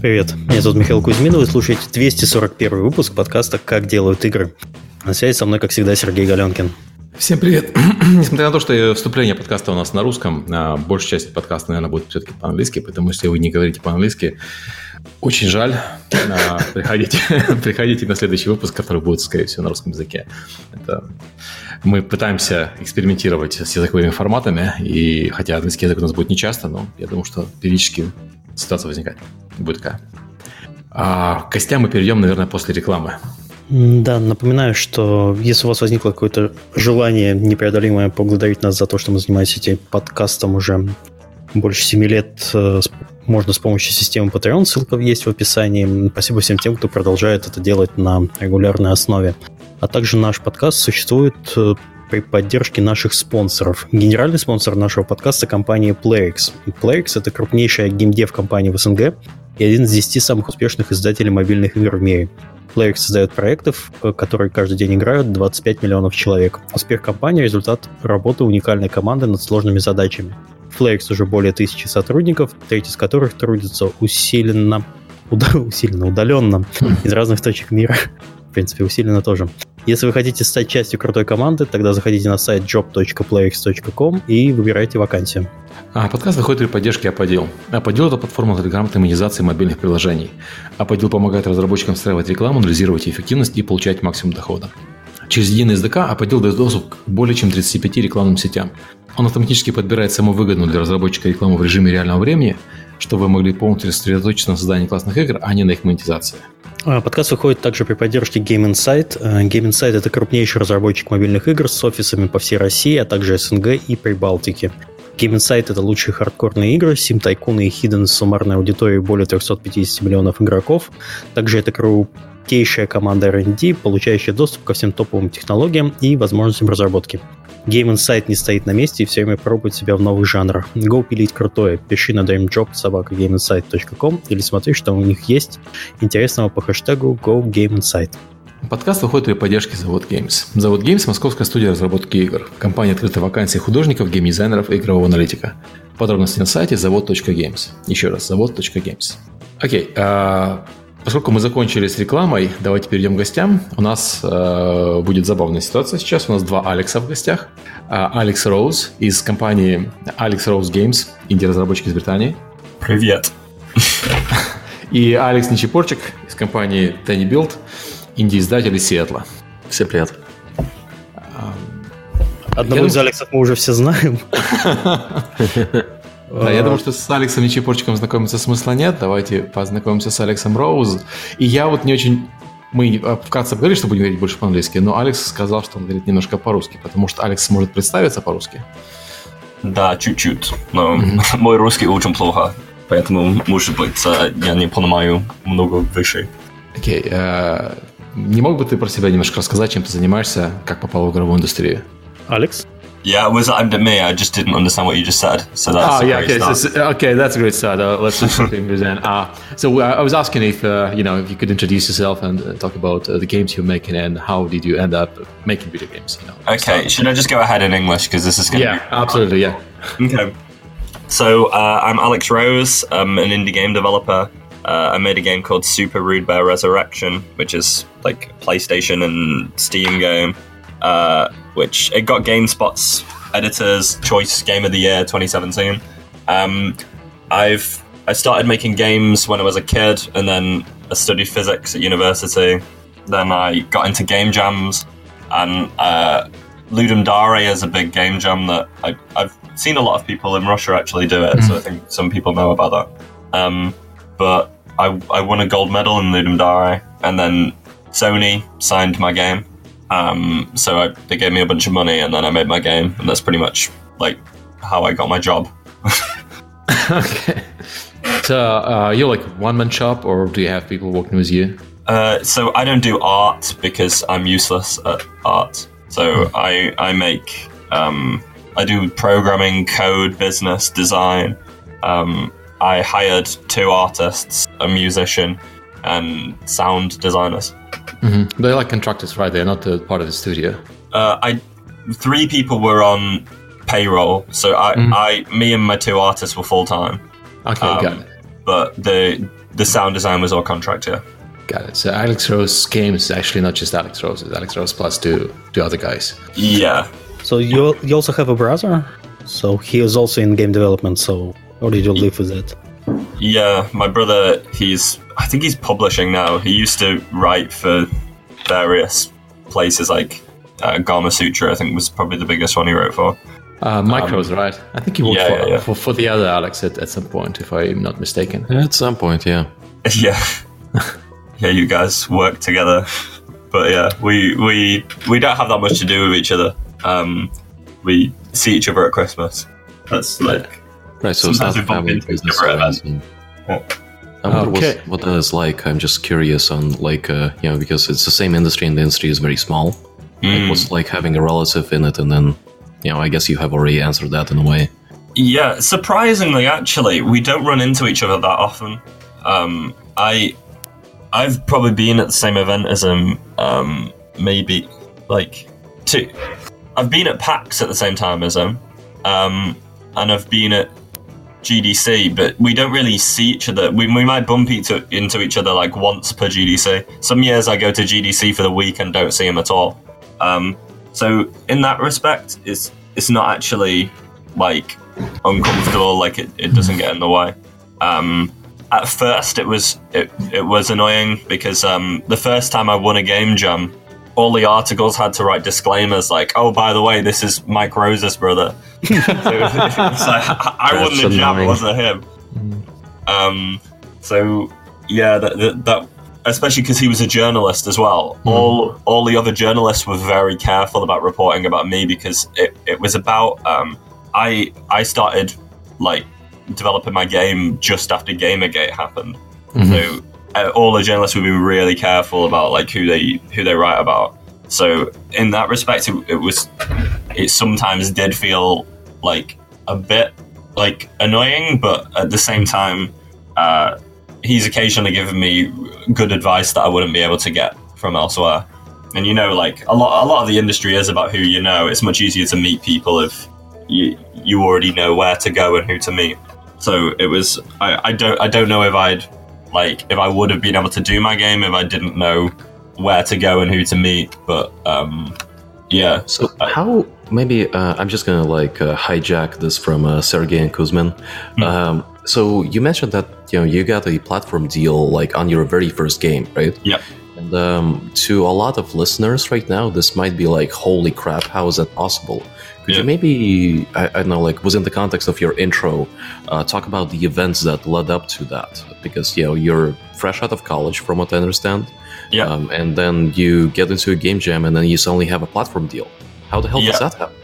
Привет, меня зовут Михаил Кузьминов, вы слушаете 241 выпуск подкаста «Как делают игры». На связи со мной, как всегда, Сергей Галенкин. Всем привет. Несмотря на то, что вступление подкаста у нас на русском, а, большая часть подкаста, наверное, будет все-таки по-английски, потому что если вы не говорите по-английски, очень жаль. А, приходите, приходите на следующий выпуск, который будет, скорее всего, на русском языке. Это... Мы пытаемся экспериментировать с языковыми форматами, и хотя английский язык у нас будет нечасто, но я думаю, что периодически ситуация возникает. Будет такая. А к гостям мы перейдем, наверное, после рекламы. Да, напоминаю, что если у вас возникло какое-то желание непреодолимое поблагодарить нас за то, что мы занимаемся этим подкастом уже больше 7 лет, э, можно с помощью системы Patreon, ссылка есть в описании. Спасибо всем тем, кто продолжает это делать на регулярной основе. А также наш подкаст существует э, при поддержке наших спонсоров. Генеральный спонсор нашего подкаста – компания PlayX. PlayX – это крупнейшая геймдев компания в СНГ и один из 10 самых успешных издателей мобильных игр в мире. Player создает проектов, которые каждый день играют 25 миллионов человек. Успех компании – результат работы уникальной команды над сложными задачами. В Player уже более тысячи сотрудников, треть из которых трудятся усиленно, усиленно, удаленно из разных точек мира. В принципе, усиленно тоже. Если вы хотите стать частью крутой команды, тогда заходите на сайт job.playx.com и выбирайте вакансию. А подкаст выходит при поддержке Аподел. Аподел – это платформа для грамотной монетизации мобильных приложений. Аподел помогает разработчикам встраивать рекламу, анализировать эффективность и получать максимум дохода. Через единый SDK Аподел дает доступ к более чем 35 рекламным сетям. Он автоматически подбирает самую выгодную для разработчика рекламу в режиме реального времени, чтобы вы могли полностью сосредоточиться на создании классных игр, а не на их монетизации. А, подкаст выходит также при поддержке Game Insight. А, Game Insight – это крупнейший разработчик мобильных игр с офисами по всей России, а также СНГ и Прибалтике. Game Insight – это лучшие хардкорные игры, Sim Tycoon и Hidden с суммарной аудиторией более 350 миллионов игроков. Также это крутейшая команда R&D, получающая доступ ко всем топовым технологиям и возможностям разработки. Game Insight не стоит на месте и все время пробует себя в новых жанрах. Go пилить крутое. Пиши на dreamjob собака gameinsight.com или смотри, что у них есть интересного по хэштегу GoGameInsight. Подкаст выходит при поддержке Завод Games. Завод Games – московская студия разработки игр. Компания открыта вакансии художников, геймдизайнеров и игрового аналитика. Подробности на сайте завод.games. Еще раз, завод.games. Окей, а Поскольку мы закончили с рекламой, давайте перейдем к гостям. У нас э, будет забавная ситуация сейчас. У нас два Алекса в гостях. Э, Алекс Роуз из компании Alex Rose Games, инди-разработчик из Британии. Привет. И Алекс Нечипорчик из компании Tiny Build, инди-издатель из Сиэтла. Всем привет. Одного из Алексов мы уже все знаем. Да, я думаю, что с Алексом Нечипорчиком знакомиться смысла нет. Давайте познакомимся с Алексом Роуз. И я вот не очень... Мы вкратце говорили, что будем говорить больше по-английски, но Алекс сказал, что он говорит немножко по-русски, потому что Алекс сможет представиться по-русски. Да, чуть-чуть. Но mm-hmm. мой русский очень плохо, поэтому, может быть, я не понимаю много вещей. Окей. Okay, uh, не мог бы ты про себя немножко рассказать, чем ты занимаешься, как попал в игровую индустрию? Алекс? Yeah, it was at me. I just didn't understand what you just said. So that's oh yeah, okay, so, okay, that's a great start. Uh, let's just fingers in. Uh, so uh, I was asking if uh, you know if you could introduce yourself and uh, talk about uh, the games you're making and how did you end up making video games. You know. Okay, should I just go ahead in English because this is going yeah, be- absolutely, yeah. okay. So I'm Alex Rose. I'm an indie game developer. I made a game called Super Rude Bear Resurrection, which is like a PlayStation and Steam game which it got GameSpot's Editor's Choice Game of the Year 2017. Um, I've I started making games when I was a kid, and then I studied physics at university. Then I got into game jams, and uh, Ludum Dare is a big game jam that I, have seen a lot of people in Russia actually do it. Mm. So I think some people know about that. Um, but I, I won a gold medal in Ludum Dare, and then Sony signed my game, um, so I, they gave me a bunch of money, and then I made my game, and that's pretty much like how I got my job. okay. So uh, you're like one man shop, or do you have people working with you? Uh, so I don't do art because I'm useless at art. So hmm. I I make um, I do programming, code, business, design. Um, I hired two artists, a musician, and sound designers. Mm-hmm. They're like contractors, right? They're not part of the studio. Uh, I three people were on payroll, so I, mm-hmm. I, me and my two artists were full time. Okay, um, got it. But the the sound design was all contract. Yeah. Got it. So Alex Rose games is actually not just Alex Rose; it's Alex Rose plus two two other guys. Yeah. So you you also have a brother, so he is also in game development. So how did you live with that? Yeah, my brother, he's, I think he's publishing now. He used to write for various places like uh, Gamasutra, I think was probably the biggest one he wrote for. Uh, Mike Rose, right? I think he worked yeah, for, yeah, yeah. for for the other Alex at, at some point, if I'm not mistaken. At some point, yeah. yeah. yeah, you guys work together. But yeah, we, we, we don't have that much to do with each other. Um, we see each other at Christmas. That's like, Right, so Sometimes we bump into each other at right? events. I wonder Okay. what, what that is like. I'm just curious on, like, uh, you know, because it's the same industry and the industry is very small. Like, what's like having a relative in it and then, you know, I guess you have already answered that in a way. Yeah, surprisingly, actually, we don't run into each other that often. Um, I, I've probably been at the same event as him. Um, maybe like two. I've been at PAX at the same time as him, um, and I've been at GDC, but we don't really see each other. We, we might bump into, into each other like once per GDC. Some years I go to GDC for the week and don't see him at all. Um, so in that respect, it's it's not actually like uncomfortable. Like it, it doesn't get in the way. Um, at first, it was it, it was annoying because um, the first time I won a game jam, all the articles had to write disclaimers like, "Oh, by the way, this is Mike Rose's brother." so like, I, I won the it wasn't him. Um, so yeah, that, that, that especially because he was a journalist as well. All all the other journalists were very careful about reporting about me because it, it was about um, I I started like developing my game just after Gamergate happened. So uh, all the journalists would be really careful about like who they who they write about. So in that respect, it, it was it sometimes did feel like a bit like annoying, but at the same time, uh, he's occasionally given me good advice that I wouldn't be able to get from elsewhere. And you know, like a lot, a lot of the industry is about who you know. It's much easier to meet people if you you already know where to go and who to meet. So it was. I, I don't. I don't know if I'd like if I would have been able to do my game if I didn't know where to go and who to meet. But um, yeah. So how maybe uh, I'm just gonna like uh, hijack this from uh, Sergey and Kuzmin. Um, so you mentioned that you know you got a platform deal like on your very first game, right? Yeah. And um, to a lot of listeners right now, this might be like, "Holy crap! How is that possible?" Could Yeah. you maybe, I, I don't know, like within the context of your intro, uh, talk about the events that led up to that? Because you know you're fresh out of college, from what I understand. Yeah. Um, and then you get into a game jam, and then you suddenly have a platform deal. How the hell Yeah. does that happen?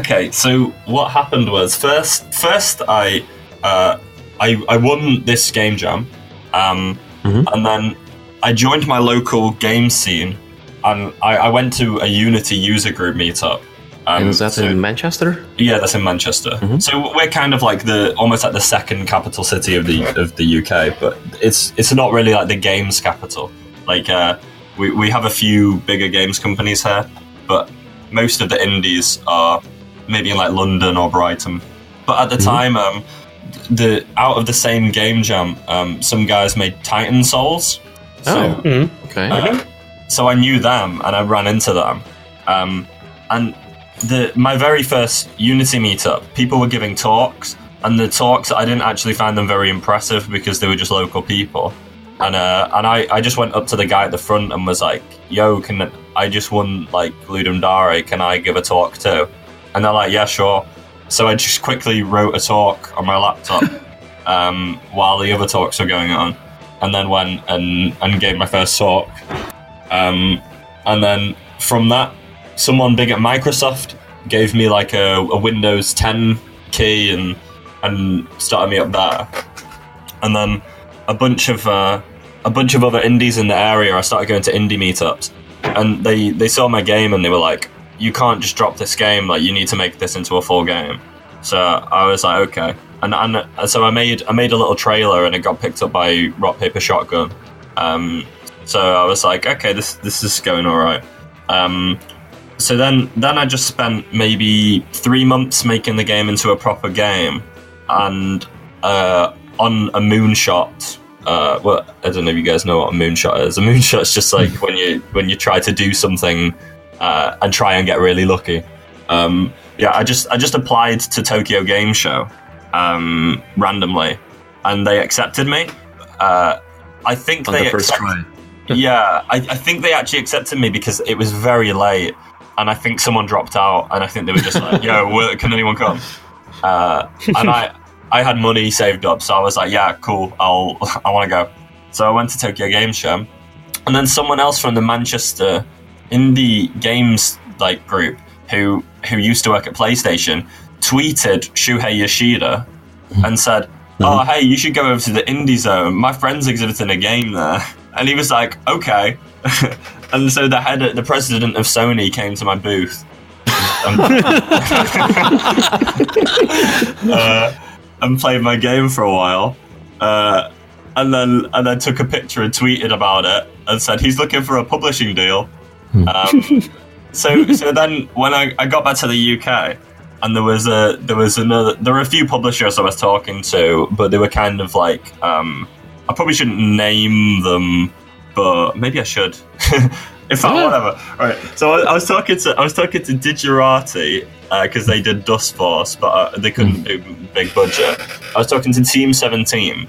Okay, so what happened was first, first I, uh, I, I won this game jam, um, Mhm. and then I joined my local game scene, and I, I went to a Unity user group meetup. Um, and is that so- in Manchester? yeah, that's in Manchester. Mhm. So we're kind of like the almost like the second capital city of the of the UK, but it's it's not really like the games capital. Like uh, we we have a few bigger games companies here, but most of the indies are maybe in like London or Brighton. But at the time, um, the out of the same game jam, um, some guys made Titan Souls. So, Oh. Mhm. Okay. uh, so I knew them and I ran into them. Um, and the my very first Unity meetup, people were giving talks, and the talks I didn't actually find them very impressive because they were just local people. And uh, and I, I just went up to the guy at the front and was like, "Yo, can I just won like Ludum Dare? Can I give a talk too?" And they're like, "Yeah, sure." So I just quickly wrote a talk on my laptop um, while the other talks were going on, and then went and and gave my first talk. Um, and then from that, someone big at Microsoft gave me like a, a Windows 10 key and and started me up there. And then a bunch of uh, a bunch of other indies in the area. I started going to indie meetups, and they they saw my game and they were like, "You can't just drop this game. Like you need to make this into a full game." So I was like, "Okay." And, and so I made I made a little trailer and it got picked up by Rock Paper Shotgun. Um, so I was like, okay, this this is going all right. Um, so then then I just spent maybe three months making the game into a proper game, and uh, on a moonshot Uh, well, I don't know if you guys know what a moonshot is. A moonshot is just like when you when you try to do something uh, and try and get really lucky. Um, yeah, I just I just applied to Tokyo Game Show um, randomly, and they accepted me. Uh, I think On they the first accept- try. yeah, I, I think they actually accepted me because it was very late, and I think someone dropped out, and I think they were just like, "Yo, can anyone come?" Uh, and I I had money saved up, so I was like, "Yeah, cool, I'll I want to go." So I went to Tokyo Game Show, and then someone else from the Manchester indie games like group who who used to work at PlayStation tweeted Shuhei Yoshida and said, "Oh, hey, you should go over to the indie zone. My friend's exhibiting a game there." And he was like, "Okay." and so the head, the president of Sony, came to my booth. and, uh, and played my game for a while. Uh, and then and then took a picture and tweeted about it and said he's looking for a publishing deal. Um, so so then when I, I got back to the UK and there was a there was another there were a few publishers I was talking to, but they were kind of like um, I probably shouldn't name them, but maybe I should. In fact, whatever. All right. So I, I was talking to I was talking to Digerati because they did Dustforce, but uh, they couldn't do big budget. I was talking to Team Seventeen,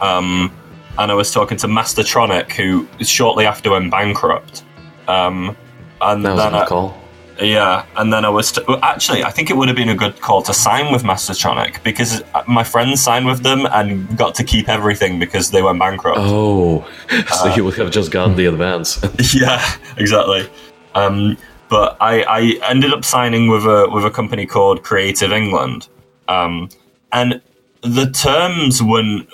um, and I was talking to Mastertronic, who shortly after went bankrupt. Um, and That was then call. Yeah, and then I was t- well, actually, I think it would have been a good call to sign with Mastertronic because my friends signed with them and got to keep everything because they went bankrupt. Oh, so Uh, you would have just gotten the advance. yeah, exactly. Um, but I, I ended up signing with a with a company called Creative England, um, and the terms when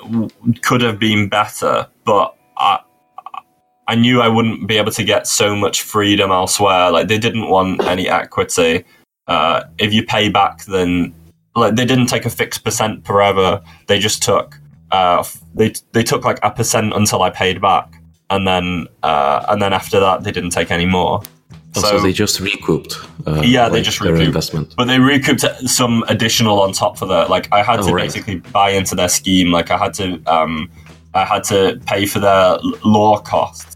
could have been better, but I knew I wouldn't be able to get so much freedom elsewhere. Like they didn't want any equity. Uh, if you pay back, then like they didn't take a fixed percent forever. They just took uh, f- they they took like a percent until I paid back, and then uh, and then after that they didn't take any more. Oh, so, they just recouped. Uh, Yeah, they like, just their recouped. investment. But they recouped some additional on top for that. Like I had Oh, to right. basically buy into their scheme. Like I had to, um, I had to pay for their law costs,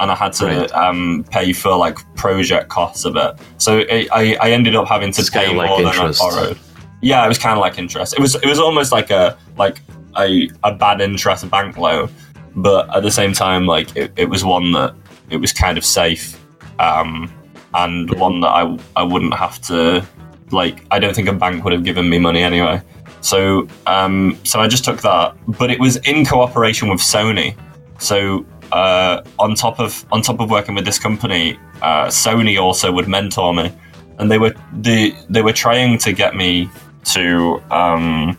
and I had to Right. um, pay for like project costs of it. So it, I, I ended up having to It's pay kinda like more than interest. I borrowed. Yeah, it was kind of like interest. It was it was almost like a like a, a bad interest bank loan, but at the same time, like it, it was one that it was kind of safe. Um, and one that I I wouldn't have to like I don't think a bank would have given me money anyway. So um so I just took that, but it was in cooperation with Sony. So uh, on top of on top of working with this company, uh, Sony also would mentor me, and they were they they were trying to get me to um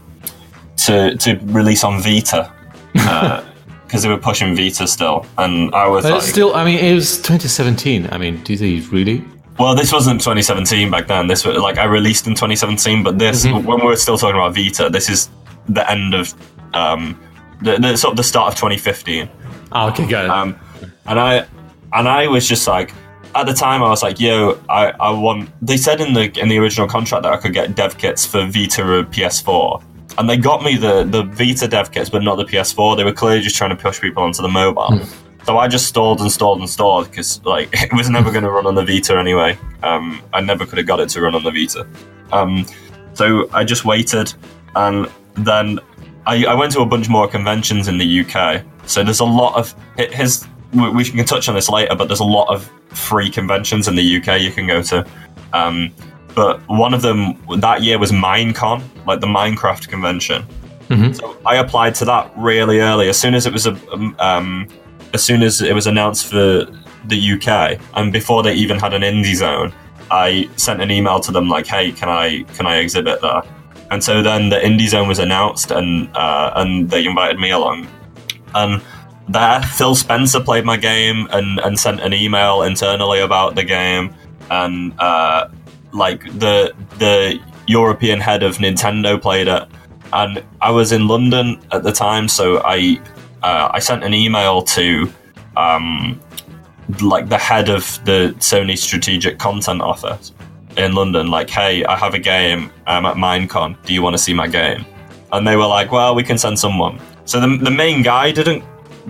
to to release on Vita. Because they were pushing Vita still, and I was But like, still, I mean, it was 2017. I mean, do they really? Well, this wasn't 2017 back then. This was like I released in 2017, but this when we were still talking about Vita, this is the end of um, the, the sort of the start of 2015. Oh, okay, got it. Um, and I and I was just like at the time I was like, yo, I, I want. They said in the in the original contract that I could get dev kits for Vita or PS4, and they got me the the Vita dev kits, but not the PS4. They were clearly just trying to push people onto the mobile. So I just stalled and stalled and stalled because like it was never going to run on the Vita anyway. Um, I never could have got it to run on the Vita. Um, so I just waited, and then I, I went to a bunch more conventions in the UK. So there's a lot of hi- his. We can touch on this later, but there's a lot of free conventions in the UK you can go to. Um, but one of them that year was Minecon, like the Minecraft convention. So I applied to that really early. As soon as it was a, um, um, as soon as it was announced for the UK, and before they even had an indie zone, I sent an email to them like, "Hey, can I can I exhibit there?" And so then the indie zone was announced, and uh, and they invited me along. And there, Phil Spencer played my game and and sent an email internally about the game, and uh, like the the European head of Nintendo played it, and I was in London at the time, so I uh, I sent an email to um, like the head of the Sony Strategic Content Office in London, like, hey, I have a game. I'm at Minecon. Do you want to see my game? And they were like, well, we can send someone. So the the main guy didn't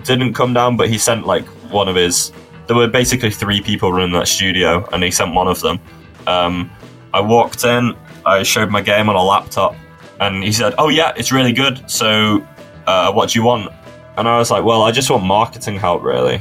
didn't come down, but he sent like one of his. There were basically three people running that studio, and he sent one of them. Um, I walked in, I showed my game on a laptop, and he said, "Oh yeah, it's really good. So, uh, what do you want?" And I was like, "Well, I just want marketing help, really."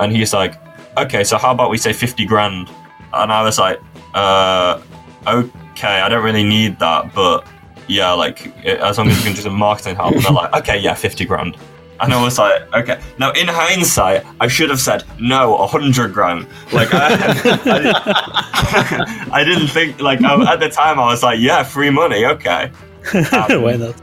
And he's like, "Okay, so how about we say fifty grand?" And I was like, "Uh, okay, I don't really need that, but yeah, like it, as long as you can do some marketing help." And they're like, "Okay, yeah, fifty grand." And I was like, okay. Now, in hindsight, I should have said no, a hundred grand. Like, I, I, I didn't think like I, at the time. I was like, yeah, free money, okay. Um, Why not?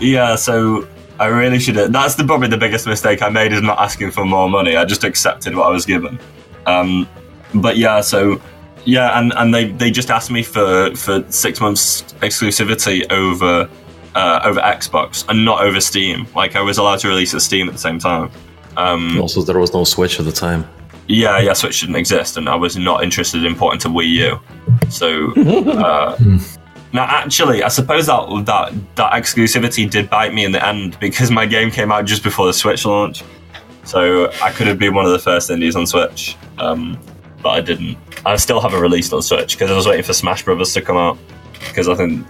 Yeah, so I really should have. That's the, probably the biggest mistake I made is not asking for more money. I just accepted what I was given. Um, but yeah, so yeah, and, and they, they just asked me for, for six months exclusivity over uh, over Xbox and not over Steam. Like I was allowed to release at Steam at the same time. Um, Also, there was no Switch at the time. yeah, yeah, Switch didn't exist, and I was not interested in porting to Wii U. So, uh, now actually, I suppose that that that exclusivity did bite me in the end because my game came out just before the Switch launch. So I could have been one of the first indies on Switch, um, but I didn't. I still haven't released on Switch because I was waiting for Smash Brothers to come out because I think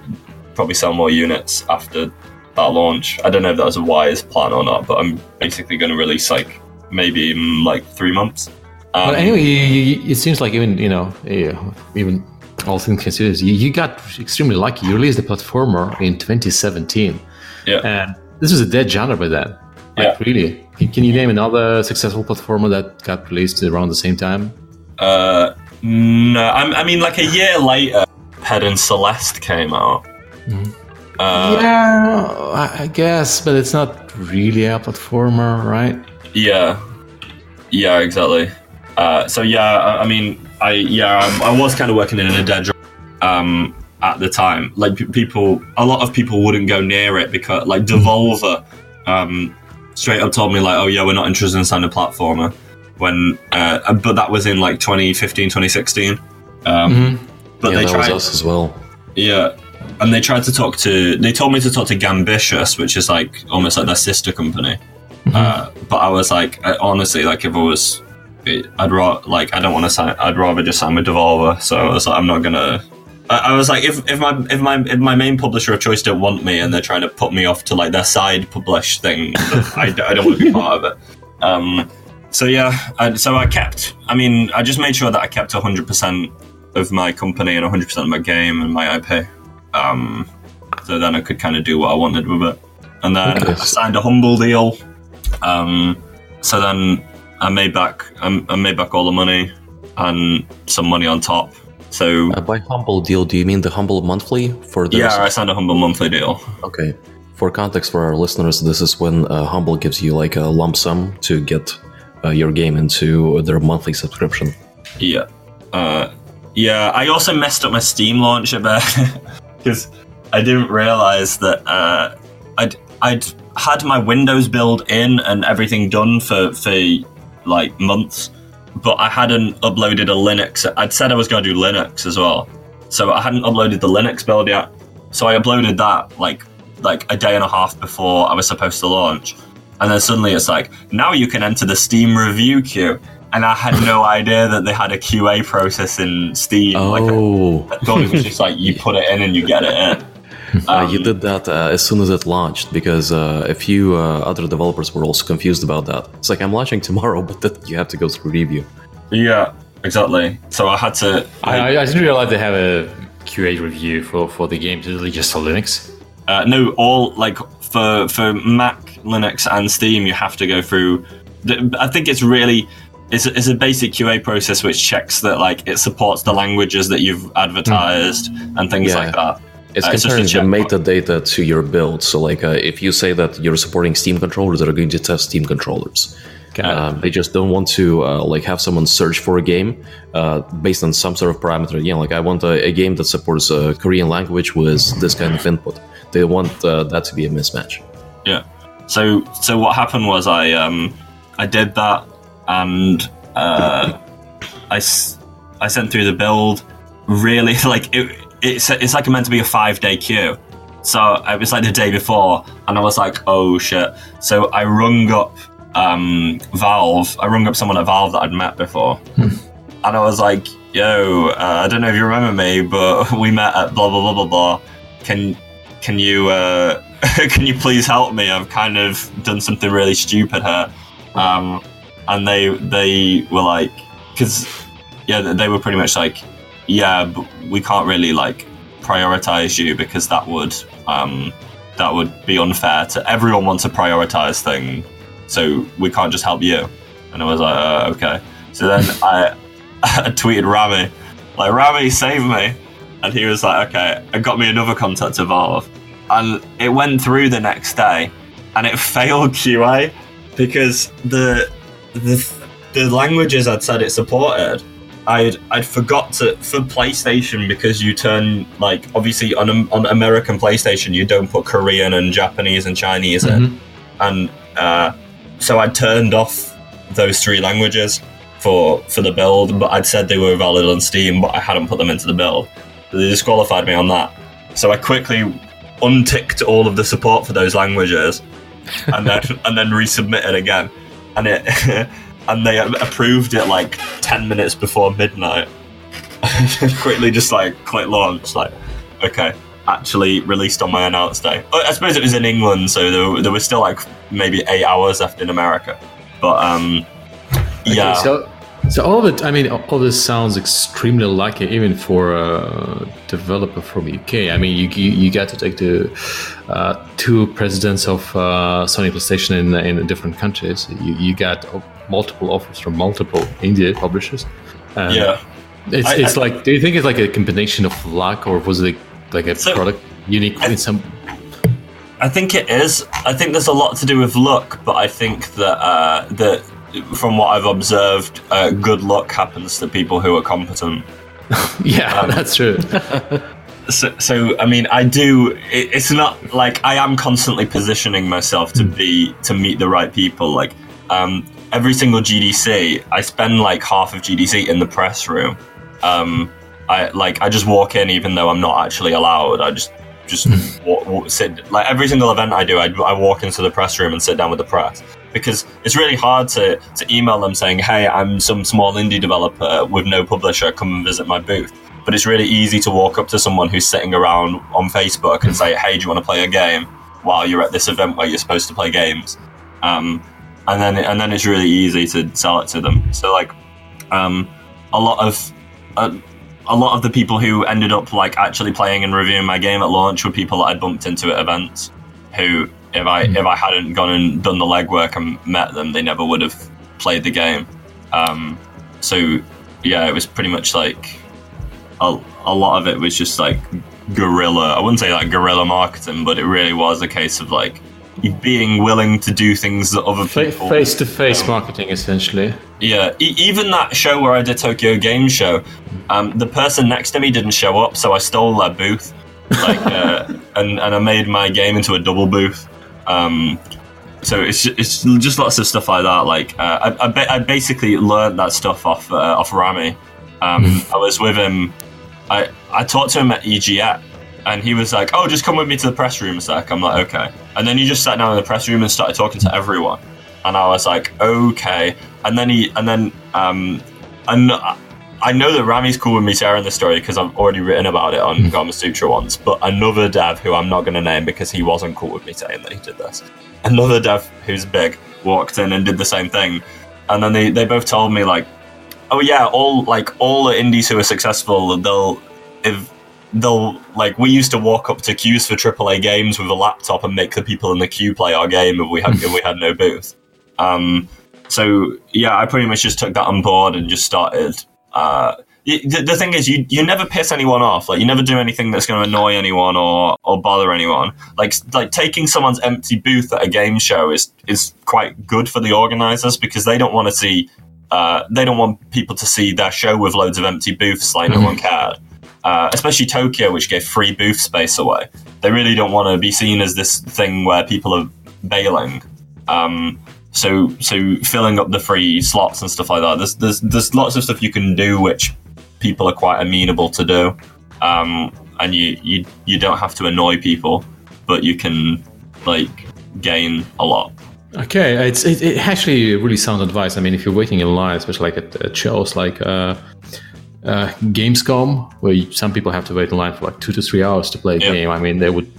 probably sell more units after that launch. I don't know if that was a wise plan or not, but I'm basically going to release like maybe in like three months. Um, But anyway, you, you, it seems like even you know, yeah, even all things considered, you, you got extremely lucky. You released the platformer in 2017, yeah. and this was a dead genre by then. Like Yeah. really, can, can you name another successful platformer that got released around the same time? Uh, no, I, I mean, like a year later, Head and Celeste came out. Uh, yeah, I, I guess, but it's not really a platformer, right? yeah, yeah, exactly. Uh, so yeah, I, I mean, I yeah, I, I was kind of working in a dead job um, at the time. Like p- people, a lot of people wouldn't go near it because, like, Devolver um, straight up told me like, oh yeah, we're not interested in signing a platformer. When, uh, but that was in like 2015, 2016. Um, But yeah, they that tried. was us as well. Yeah, and they tried to talk to. They told me to talk to Gambitious, which is like almost like their sister company. Uh, but I was like, I, honestly, like if I was, I'd rather like I don't want to sign. I'd rather just sign with Devolver. So I was like, I'm not gonna. I, I was like, if, if my if my if my main publisher of choice don't want me and they're trying to put me off to like their side publish thing, I, I don't want to be part of it. Um, so yeah, I, so I kept. I mean, I just made sure that I kept 100 percent of my company and 100 percent of my game and my IP. Um, so then I could kind of do what I wanted with it. And then Okay. I signed a humble deal. Um, so then I made back I, I made back all the money and some money on top. So Uh, by humble deal, do you mean the humble monthly for the? yeah, I signed a humble monthly deal. Okay. For context for our listeners, this is when uh, Humble gives you like a lump sum to get uh, your game into their monthly subscription. Yeah. Uh, yeah, I also messed up my Steam launch a bit because I didn't realize that uh, I'd I'd had my Windows build in and everything done for for like months, but I hadn't uploaded a Linux. I'd said I was going to do Linux as well, so I hadn't uploaded the Linux build yet. So I uploaded that like like a day and a half before I was supposed to launch, and then suddenly it's like now you can enter the Steam review queue. And I had no idea that they had a QA process in Steam. Like, Oh, I thought it was just like you put it in and you get it in. uh, you did that uh, as soon as it launched because uh, a few uh, other developers were also confused about that. It's like I'm launching tomorrow, but then you have to go through review. Yeah, exactly. So I had to. I, I, I didn't realize they have a QA review for, for the game. Is it just for Linux? Uh, no, all like for for Mac, Linux, and Steam, you have to go through. the- I think it's really it's a, it's a basic QA process which checks that like it supports the languages that you've advertised and things Yeah. like that. It's Uh, it's a comparing the metadata to your build. So, like, uh, if you say that you're supporting Steam controllers, they're going to test Steam controllers. Got it. Um, they just don't want to uh, like have someone search for a game uh, based on some sort of parameter. Yeah, like I want a, a game that supports uh, Korean language with this kind of input. They want uh, that to be a mismatch. Yeah. So so what happened was I um I did that and uh I, s- I sent through the build really like it it's it's like meant to be a 5 day queue So it was like the day before, and I was like, oh shit. So I rung up um, Valve. I rung up someone at Valve that I'd met before, and I was like, yo, uh, I don't know if you remember me, but we met at blah blah blah blah blah. Can can you uh, can you please help me? I've kind of done something really stupid here. Um, and they they were like, because yeah, they were pretty much like, yeah, but we can't really like prioritize you because that would um, that would be unfair to everyone wants a prioritize thing, so we can't just help you. And I was like, uh, okay. So then I, I tweeted Rami, like Rami, save me, and he was like, okay, and got me another contact to Valve, and it went through the next day, and it failed QA because the the the languages I'd said it supported I'd I'd forgot to for PlayStation because you turn like obviously on on American PlayStation you don't put Korean and Japanese and Chinese in, and uh, so I turned off those three languages for for the build, but I'd said they were valid on Steam, but I hadn't put them into the build. They disqualified me on that, so I quickly unticked all of the support for those languages, and then and then resubmitted again, and it. and they approved it like 10 minutes before midnight. Quickly just like click launch, like, okay, actually released on my announce day. I suppose it was in England, so there, there was still like maybe eight hours left in America. But um, yeah. So, so all of it, I mean, all this sounds extremely lucky, even for a developer from UK. I mean, you you, you get to take the uh, two presidents of uh, Sony PlayStation in in different countries. You you got multiple offers from multiple indie publishers. Um, yeah, it's I, it's I, like. Do you think it's like a combination of luck, or was it like a so product unique I, in some? I think it is. I think there's a lot to do with luck, but I think that uh, that from what I've observed, uh, good luck happens to people who are competent. yeah, um, that's true. so, so, I mean, I do. It, it's not like I am constantly positioning myself to be to meet the right people. Like, um, every single GDC, I spend like half of GDC in the press room. Um, I like I just walk in even though I'm not actually allowed. I just just walk, walk, sit like every single event I do. I, I walk into the press room and sit down with the press because it's really hard to to email them saying, "Hey, I'm some small indie developer with no publisher. Come and visit my booth." But it's really easy to walk up to someone who's sitting around on Facebook and say, "Hey, do you want to play a game?" While you're at this event where you're supposed to play games. Um, and then and then it's really easy to sell it to them. So like, um, a lot of uh, a lot of the people who ended up like actually playing and reviewing my game at launch were people that I bumped into at events. Who, if I mm. if I hadn't gone and done the legwork and met them, they never would have played the game. Um, so yeah, it was pretty much like a, a lot of it was just like guerrilla. I wouldn't say like guerrilla marketing, but it really was a case of like being willing to do things that other people face to face marketing essentially yeah e- even that show where i did tokyo game show um, the person next to me didn't show up so i stole their booth like uh, and, and i made my game into a double booth um, so it's it's just lots of stuff like that like uh, I, I, I, basically learned that stuff off uh, off rami um, hmm. i was with him i i talked to him at EGX and he was like, "Oh, just come with me to the press room a sec." I'm like, "Okay." And then he just sat down in the press room and started talking to everyone, and I was like, "Okay." And then he, and then, um, and I know that Rami's cool with me sharing the story because I've already written about it on mm. Gamasutra once. But another dev who I'm not going to name because he wasn't cool with me saying that he did this. Another dev who's big walked in and did the same thing, and then they, they both told me like, "Oh yeah, all like all the indies who are successful, they'll if they'll like we used to walk up to queues for AAA games with a laptop and make the people in the queue play our game if we had if we had no booth. Um, so yeah, I pretty much just took that on board and just started. Uh, the, the thing is, you you never piss anyone off. Like you never do anything that's going to annoy anyone or or bother anyone. Like like taking someone's empty booth at a game show is is quite good for the organizers because they don't want to see. Uh, they don't want people to see their show with loads of empty booths like no one cared uh, especially Tokyo, which gave free booth space away. They really don't want to be seen as this thing where people are bailing. Um, so, so filling up the free slots and stuff like that. There's, there's, there's lots of stuff you can do which people are quite amenable to do. Um, and you you you don't have to annoy people, but you can like gain a lot. Okay, it's it, it actually really sound advice. I mean, if you're waiting in line, especially like at, at shows like uh, uh, Gamescom, where you, some people have to wait in line for like two to three hours to play a Yeah. game. I mean, they would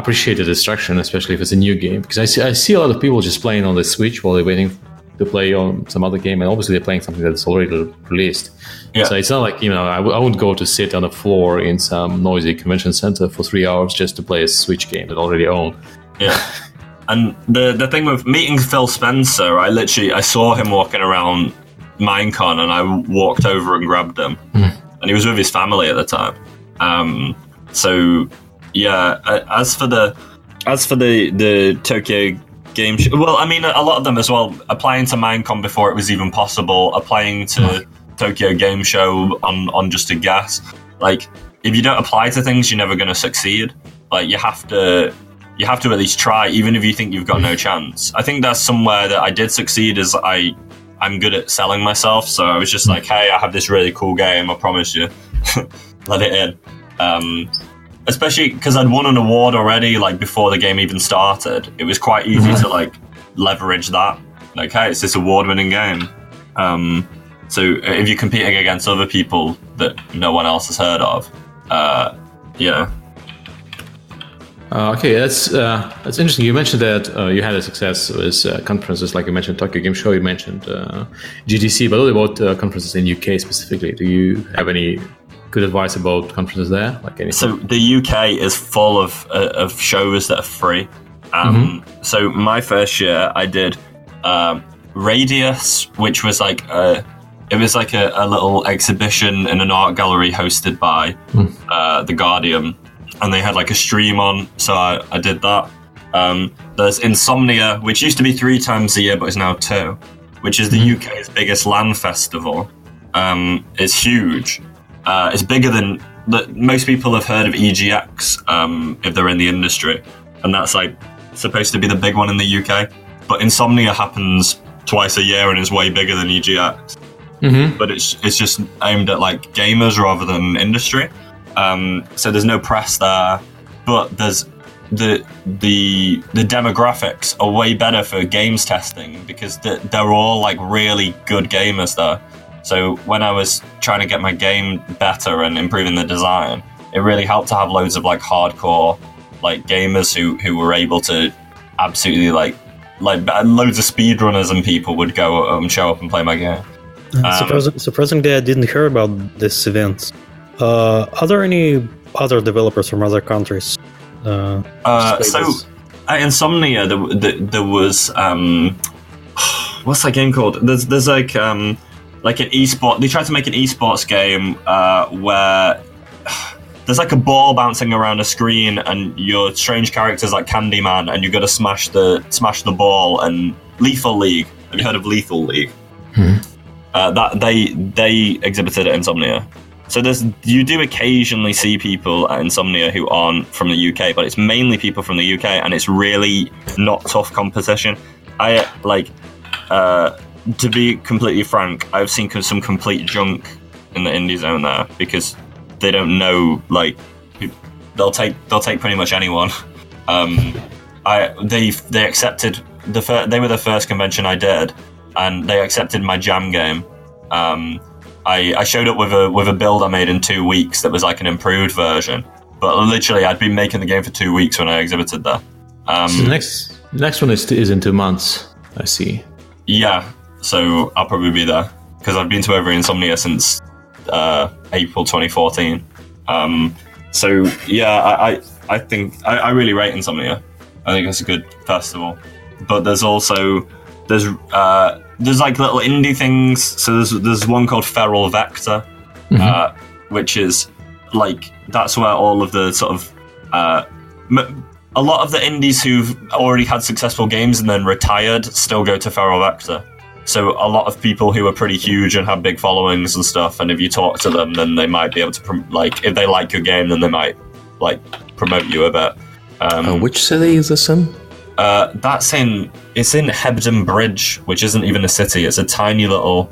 appreciate the distraction, especially if it's a new game, because I see I see a lot of people just playing on the Switch while they're waiting to play on some other game, and obviously they're playing something that's already released. Yeah. So it's not like you know I, w- I would go to sit on the floor in some noisy convention center for three hours just to play a Switch game that I already own. Yeah. And the the thing with meeting Phil Spencer, I literally I saw him walking around Minecon, and I walked over and grabbed him, and he was with his family at the time. Um, so yeah, as for the as for the the Tokyo Game Show, well, I mean a lot of them as well. Applying to Minecon before it was even possible, applying to Tokyo Game Show on on just a guess. Like if you don't apply to things, you're never going to succeed. Like you have to you have to at least try, even if you think you've got no chance. I think that's somewhere that I did succeed. Is I I'm good at selling myself, so I was just like, hey, I have this really cool game. I promise you, let it in. Um, especially because I'd won an award already, like before the game even started. It was quite easy to like leverage that. Like, hey, it's this award-winning game. Um, so if you're competing against other people that no one else has heard of, uh, yeah, Uh, okay, that's uh, that's interesting. You mentioned that uh, you had a success with uh, conferences, like you mentioned Tokyo Game Show, you mentioned uh, GDC, but what about uh, conferences in UK specifically? Do you have any good advice about conferences there? Like any? So the UK is full of uh, of shows that are free. Um, So my first year, I did um, Radius, which was like a, it was like a, a little exhibition in an art gallery hosted by uh, the Guardian, and they had like a stream on. So I, I did that. Um, there's Insomnia, which used to be three times a year, but is now two, which is the UK's biggest LAN festival. Um, it's huge. Uh, it's bigger than the, most people have heard of EGX um, if they're in the industry, and that's like supposed to be the big one in the UK. But Insomnia happens twice a year and is way bigger than EGX. Mhm. But it's it's just aimed at like gamers rather than industry. Um, so there's no press there, but there's the the the demographics are way better for games testing because they're, they're all like really good gamers there. So when I was trying to get my game better and improving the design, it really helped to have loads of like hardcore like gamers who who were able to absolutely like like loads of speedrunners and people would go and show up and play my game. Uh, surprising, surprisingly, I didn't hear about this event. Uh, are there any other developers from other countries? Uh, Uh, so at Insomnia, there, there, there was um, what's that game called? There's there's like um, like an esport. They tried to make an esports game uh, where there's like a ball bouncing around a screen, and your strange characters like Candyman, and you got to smash the smash the ball. And Lethal League. Have you heard of Lethal League? Uh, that they they exhibited at Insomnia. So there's you do occasionally see people at Insomnia who aren't from the UK, but it's mainly people from the UK, and it's really not tough competition. I like uh, to be completely frank. I've seen some complete junk in the indie zone there because they don't know like they'll take they'll take pretty much anyone. Um, I they they accepted the fir- they were the first convention I did, and they accepted my jam game. Um, I, I showed up with a with a build I made in two weeks that was like an improved version. But literally, I'd been making the game for two weeks when I exhibited there. Um, So the next next one is is in two months. I see. yeah, so I'll probably be there because I've been to every Insomnia since uh, April 2014. Um, so yeah, I I, I think I, I really rate Insomnia. I think it's a good festival. But there's also there's uh, there's like little indie things. So there's there's one called Feral Vector, uh, which is like that's where all of the sort of uh, m- a lot of the indies who've already had successful games and then retired still go to Feral Vector. So a lot of people who are pretty huge and have big followings and stuff, and if you talk to them, then they might be able to prom- like if they like your game, then they might like promote you a bit. Um, Uh, which city is this in? uh, that's in it's in Hebden Bridge, which isn't even a city. It's a tiny little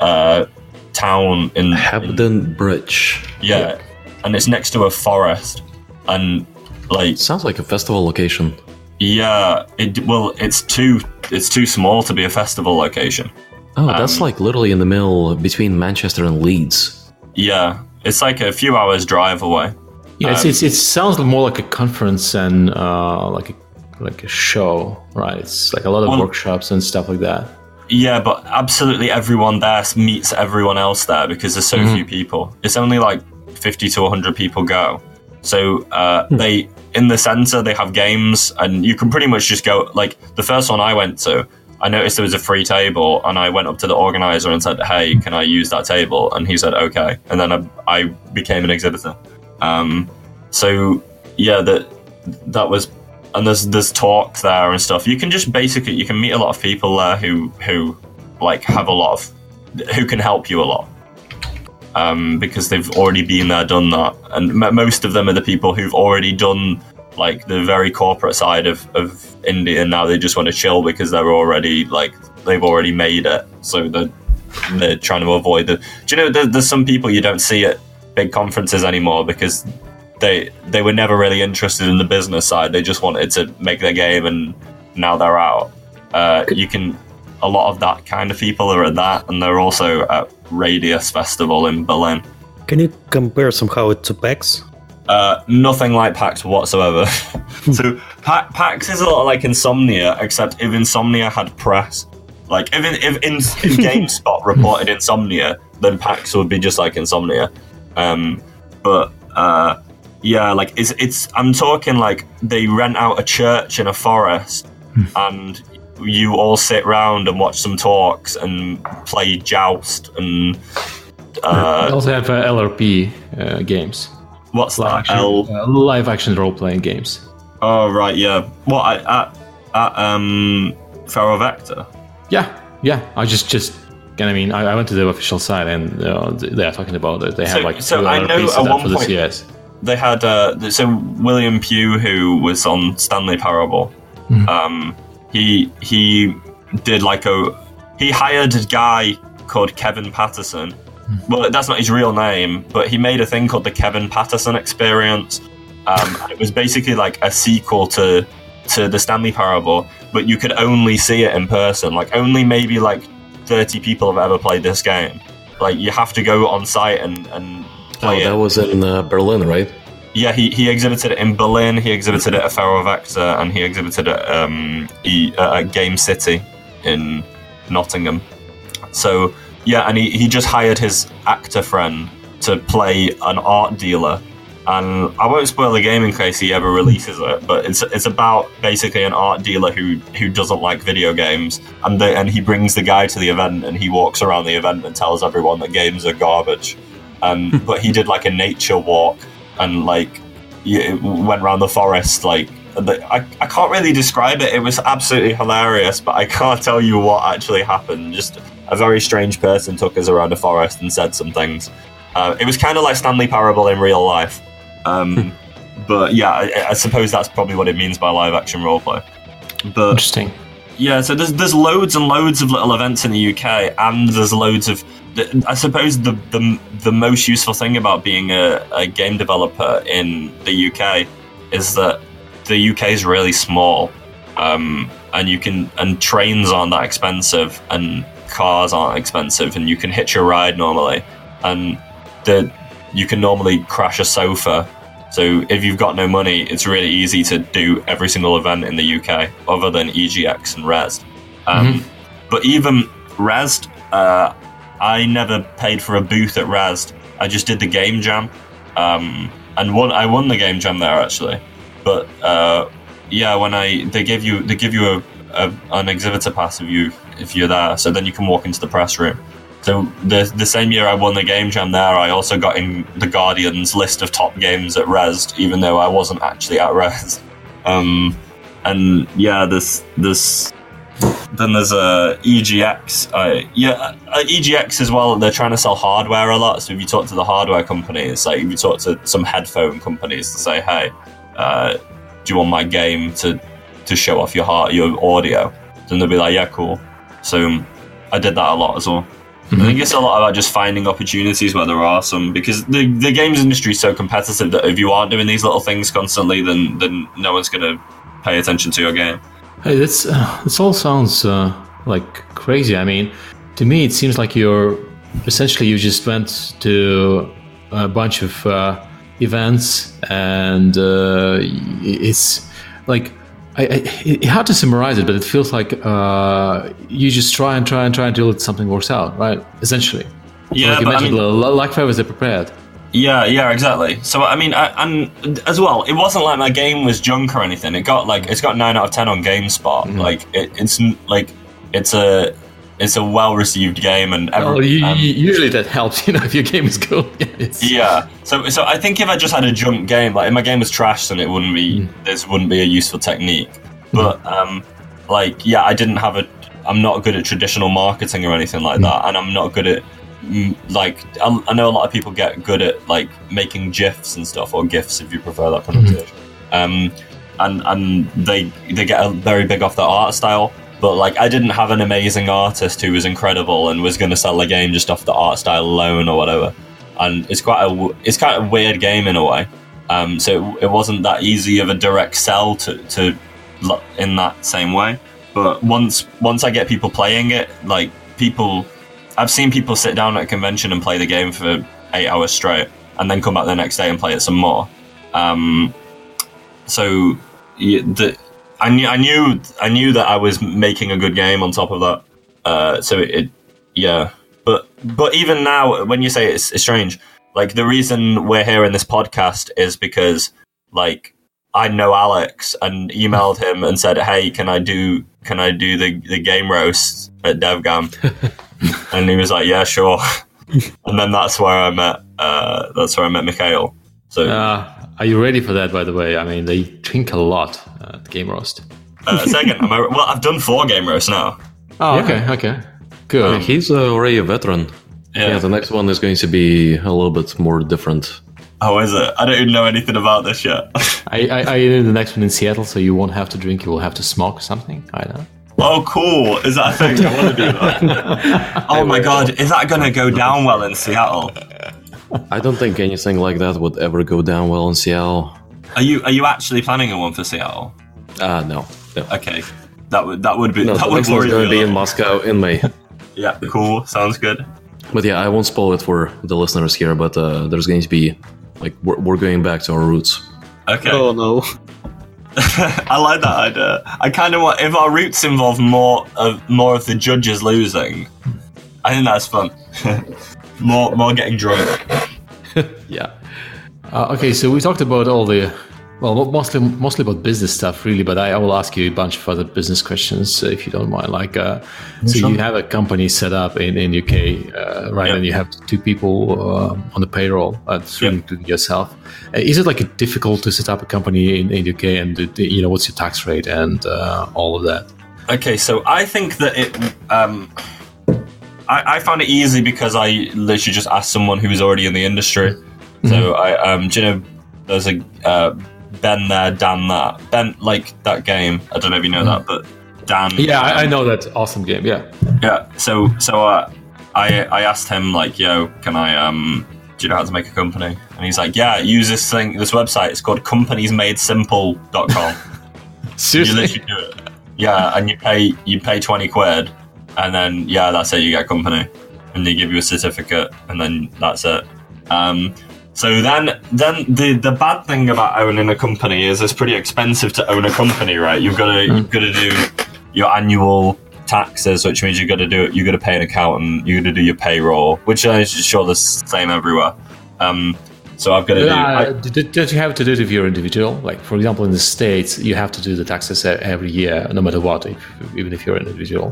uh, town in, in Hebden Bridge. yeah, and it's next to a forest, and like Sounds like a festival location. Yeah, it well, it's too it's too small to be a festival location. Oh, that's Um, like literally in the middle between Manchester and Leeds. Yeah, it's like a few hours drive away. Yeah, it's, Um, it's, it sounds more like a conference and uh, like a like a show, right? It's like a lot of Well- workshops and stuff like that. Yeah, but absolutely everyone there meets everyone else there because there's so few people. It's only like 50 to 100 people go. So uh, they in the center they have games, and you can pretty much just go. Like the first one I went to, I noticed there was a free table, and I went up to the organizer and said, "Hey, can I use that table?" And he said, "Okay." And then I, I became an exhibitor. Um, so yeah, that that was and there's there's talk there and stuff. You can just basically you can meet a lot of people there who who like have a lot of who can help you a lot um, because they've already been there, done that, and m- most of them are the people who've already done like the very corporate side of of indie, and now they just want to chill because they're already like they've already made it, so they're they're trying to avoid the. Do you know there, there's some people you don't see at big conferences anymore because they they were never really interested in the business side. They just wanted to make their game, and now they're out. Uh, you can a lot of that kind of people are at that, and they're also at Radius Festival in Berlin. Can you compare somehow it to PAX? Uh, nothing like PAX whatsoever. so pa- PAX is a lot like Insomnia, except if Insomnia had press. Like if in, if, in, if GameSpot reported Insomnia, then PAX would be just like Insomnia. Um, but uh, yeah, like it's it's. I'm talking like they rent out a church in a forest, and you all sit round and watch some talks and play joust and we uh, also have uh, LRP uh, games, what's live that? action, L- uh, live action role playing games. Oh right, yeah. What at at, um Feral Vector? Yeah, yeah. I just just. I mean, I, I went to the official site and uh, they are talking about it. They have So- like so two I know at one for the point- CS. They had uh so William Pugh who was on Stanley Parable. Um, he he did like a he hired a guy called Kevin Patterson. Well, that's not his real name, but he made a thing called the Kevin Patterson Experience. Um, it was basically like a sequel to to the Stanley Parable, but you could only see it in person. Like only maybe like thirty people have ever played this game. Like you have to go on site and and Oh, play it. that was in uh, Berlin, right? Yeah, he, he exhibited it in Berlin, he exhibited it at Feral Vector, and he exhibited it um, he, uh, at Game City in Nottingham. So, yeah, and he, he just hired his actor friend to play an art dealer. And I won't spoil the game in case he ever releases it, but it's it's about basically an art dealer who who doesn't like video games, and the, and he brings the guy to the event, and he walks around the event and tells everyone that games are garbage. Um, but he did like a nature walk, and like you went around the forest like the, I, I can't really describe it. It was absolutely hilarious but i can't tell you what actually happened. Just a very strange person took us around a forest and said some things. Uh, it was kind of like stanley parable in real life. Um, but yeah I, I suppose that's probably what it means by live action roleplay. But Interesting. yeah, so there's there's loads and loads of little events in the UK, and there's loads of. I suppose the the, the most useful thing about being a, a game developer in the UK is that the UK is really small, um, and you can and trains aren't that expensive, and cars aren't expensive, and you can hitch a ride normally, and the you can normally crash a sofa. So if you've got no money, it's really easy to do every single event in the UK, other than EGX and Rezzed. Um, But even Rezzed, uh, I never paid for a booth at Rezzed. I just did the game jam, um, and won. I won the game jam there actually. But uh, yeah, when I they give you they give you a, a an exhibitor pass if you if you're there, so then you can walk into the press room. So the the same year I won the game jam there, I also got in the Guardian's list of top games at Rezzed, even though I wasn't actually at Rezzed. Um, and yeah, this this then there's a EGX. Uh, yeah, uh, EGX as well. They're trying to sell hardware a lot. So if you talk to the hardware companies, like if you talk to some headphone companies to say, hey, uh, do you want my game to to show off your heart your audio? Then they'll be like, yeah, cool. So I did that a lot as well. I think it's a lot about just finding opportunities where there are some because the the games industry is so competitive that if you aren't doing these little things constantly, then then no one's gonna pay attention to your game. Hey, this uh, this all sounds uh, like crazy. I mean, to me, it seems like you're essentially you just went to a bunch of uh, events, and uh, it's like I, I, it's hard to summarize it, but it feels like uh, you just try and try and try until something works out, right? Essentially, Yeah, like you but I mentioned, mean- li- like Five was prepared. Yeah, yeah, exactly. So I mean, I, and as well, it wasn't like my game was junk or anything. It got like it's got nine out of ten on GameSpot. Mm-hmm. Like it, it's like it's a it's a well received game, and every, Well, you, um, usually that helps, you know, if your game is good. Yeah. So so I think if I just had a junk game, like if my game was trash, then it wouldn't be this wouldn't be a useful technique. But um, like yeah, I didn't have a. I'm not good at traditional marketing or anything like that, and I'm not good at mm, like I, I know a lot of people get good at like making gifs and stuff or gifs if you prefer that pronunciation. Um, and and they they get a very big off their art style. But like I didn't have an amazing artist who was incredible and was going to sell the game just off the art style alone or whatever. And it's quite a it's quite a weird game in a way. Um, so it, it wasn't that easy of a direct sell to to in that same way. But once once I get people playing it, like people, I've seen people sit down at a convention and play the game for eight hours straight, and then come back the next day and play it some more. Um, so the I knew I knew I knew that I was making a good game on top of that. Uh, so it, it yeah, but but even now when you say it's, it's strange, like the reason we're here in this podcast is because like I know Alex and emailed him and said, "Hey, can I do can I do the the game roast at DevGAMM?" and he was like, "Yeah, sure." and then that's where I met uh, that's where I met Mikhail. So Uh, are you ready for that, by the way? I mean, they drink a lot at Game Roast. uh, second, am I, well, I've done four game roasts now. Oh, Yeah. okay, okay. Good. Um, He's uh, already a veteran. Yeah. Yeah. the next one is going to be a little bit more different. How is it? I don't even know anything about this yet. I, I, I in the next one in Seattle, so you won't have to drink, you will have to smoke something. I don't know. Oh, cool. Is that a thing? I want to do that. oh my god, is that going to go down well in Seattle? I don't think anything like that would ever go down well in Seattle. Are you are you actually planning a one for Seattle? Uh, no. no. Okay, that would that would be No, that would next one's worry going to me. be in. Moscow in May. Yeah, cool. Sounds good. But yeah, I won't spoil it for the listeners here. But uh, there's going to be like we're, we're going back to our roots. Okay, Oh no. I like that idea. I kind of want if our roots involve more of more of the judges losing. I think that's fun. more more getting drunk. Yeah. Uh, okay, so we talked about all the, well, mostly mostly about business stuff, really. But I, I will ask you a bunch of other business questions uh, if you don't mind. Like, uh, so Sure. you have a company set up in in UK, uh, right? Yep. And you have two people uh, on the payroll, uh, three Yep. including yourself. Uh, is it like difficult to set up a company in, in UK, and the, the- you know what's your tax rate and uh, all of that? Okay, so I think that it. Um, I, I found it easy because I literally just asked someone who was already in the industry. Mm-hmm. So I, um, do you know, there's a uh, Ben there, Dan that, Ben like that game. I don't know if you know that, but Dan. Yeah, I, I know that awesome game. Yeah. Yeah. So so uh, I I asked him like, yo, can I um. Do you know how to make a company? And he's like, "Yeah, use this thing, this website. It's called companiesmadesimple.com. you Seriously. literally do it. Yeah, and you pay you pay twenty quid, and then yeah, that's it. You get a company, and they give you a certificate, and then that's it. Um, so then then the the bad thing about owning a company is it's pretty expensive to own a company, right? You've got to you've got to do your annual taxes, which means you've got to do you got to pay an accountant, You've got to do your payroll, which I'm sure the same everywhere. Um, so I've got to do. I- Uh, d- d- don't you have to do it if you're individual? Like, for example, in the States, you have to do the taxes every year, no matter what, if, even if you're an individual.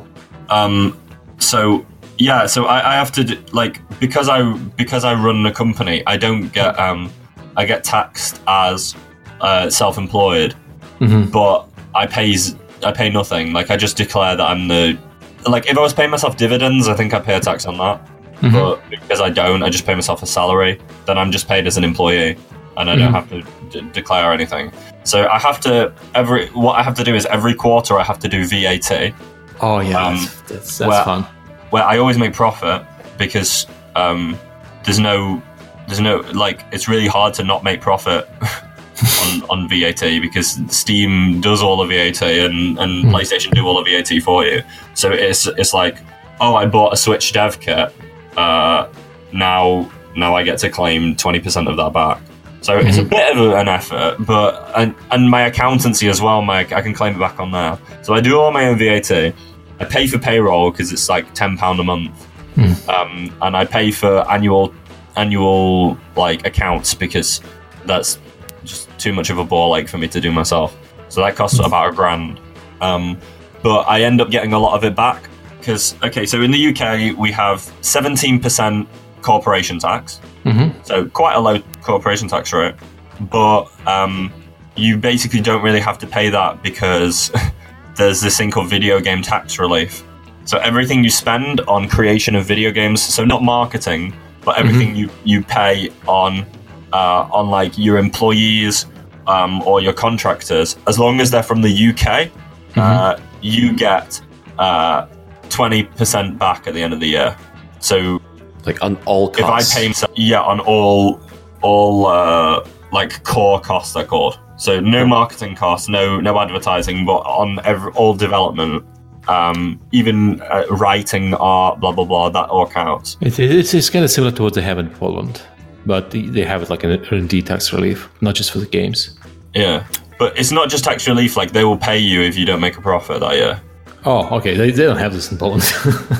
Um, so yeah, so I, I have to d- like because I because I run a company, I don't get um, I get taxed as uh, self-employed, Mhm. but I pays I pay nothing. Like I just declare that I'm the like if I was paying myself dividends, I think I'd pay a tax on that. Mhm. But because I don't, I just pay myself a salary. Then I'm just paid as an employee, and I don't have to d- declare anything. So I have to every what I have to do is every quarter I have to do VAT Oh, yeah, Um, that's, that's, that's fun. Where I always make profit, because um, there's no there's no like it's really hard to not make profit on, on VAT because Steam does all the VAT and, and PlayStation do all the VAT for you. So it's it's like, oh, I bought a Switch dev kit. Uh, now now I get to claim twenty percent of that back. So it's a bit of an effort, but and and my accountancy as well. My I can claim it back on there. So I do all my own VAT. I pay for payroll because it's like ten pound a month, um, and I pay for annual annual like accounts because that's just too much of a ball ache for me to do myself. So that costs about a grand. Um, but I end up getting a lot of it back because okay, so in the UK we have seventeen percent corporation tax, so quite a low corporation tax rate. But um, you basically don't really have to pay that because there's this thing called video game tax relief. So everything you spend on creation of video games, so not marketing, but everything you you pay on uh, on like your employees um, or your contractors, as long as they're from the UK, uh, you get uh, twenty percent back at the end of the year. So Like on all if I costs. pay myself, yeah, on all all uh, like core costs they're called. So no marketing costs, no no advertising, but on every, all development, um, even uh, writing, art, blah blah blah, that all counts. It, it's, it's kind of similar to what they have in Poland, but they they have it like an R&D tax relief, not just for the games. Yeah, but it's not just tax relief. Like they will pay you if you don't make a profit that year. Oh, okay. They, they don't have this in Poland.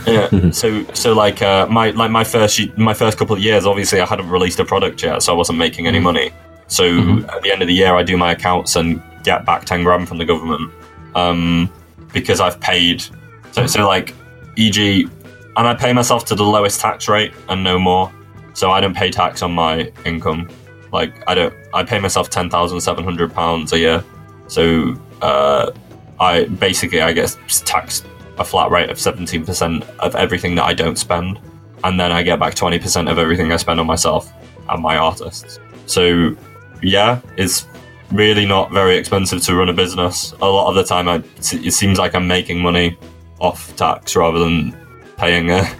Yeah. so so like uh, my like my first my first couple of years, obviously I hadn't released a product yet, so I wasn't making any money. So at the end of the year, I do my accounts and get back ten grand from the government um, because I've paid. So so like, e.g., and I pay myself to the lowest tax rate and no more. So I don't pay tax on my income. Like I don't. I pay myself ten thousand seven hundred pounds a year. So uh, I basically I get taxed a flat rate of seventeen percent of everything that I don't spend, and then I get back twenty percent of everything I spend on myself and my artists. So yeah, it's really not very expensive to run a business. A lot of the time, I, it seems like I'm making money off tax rather than paying it.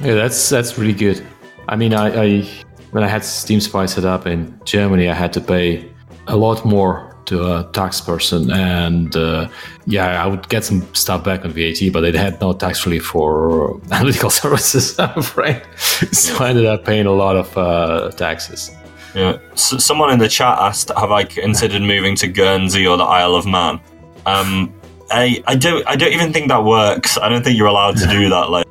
Yeah, that's that's really good. I mean, I, I when I had Steam Spy set up in Germany, I had to pay a lot more to a tax person, and uh, yeah, I would get some stuff back on VAT, but it had no tax relief for analytical services. I'm afraid, so I ended up paying a lot of uh, taxes. Yeah. S- someone in the chat asked, "Have I considered moving to Guernsey or the Isle of Man?" Um, I I don't I don't even think that works. I don't think you're allowed to do that. Like,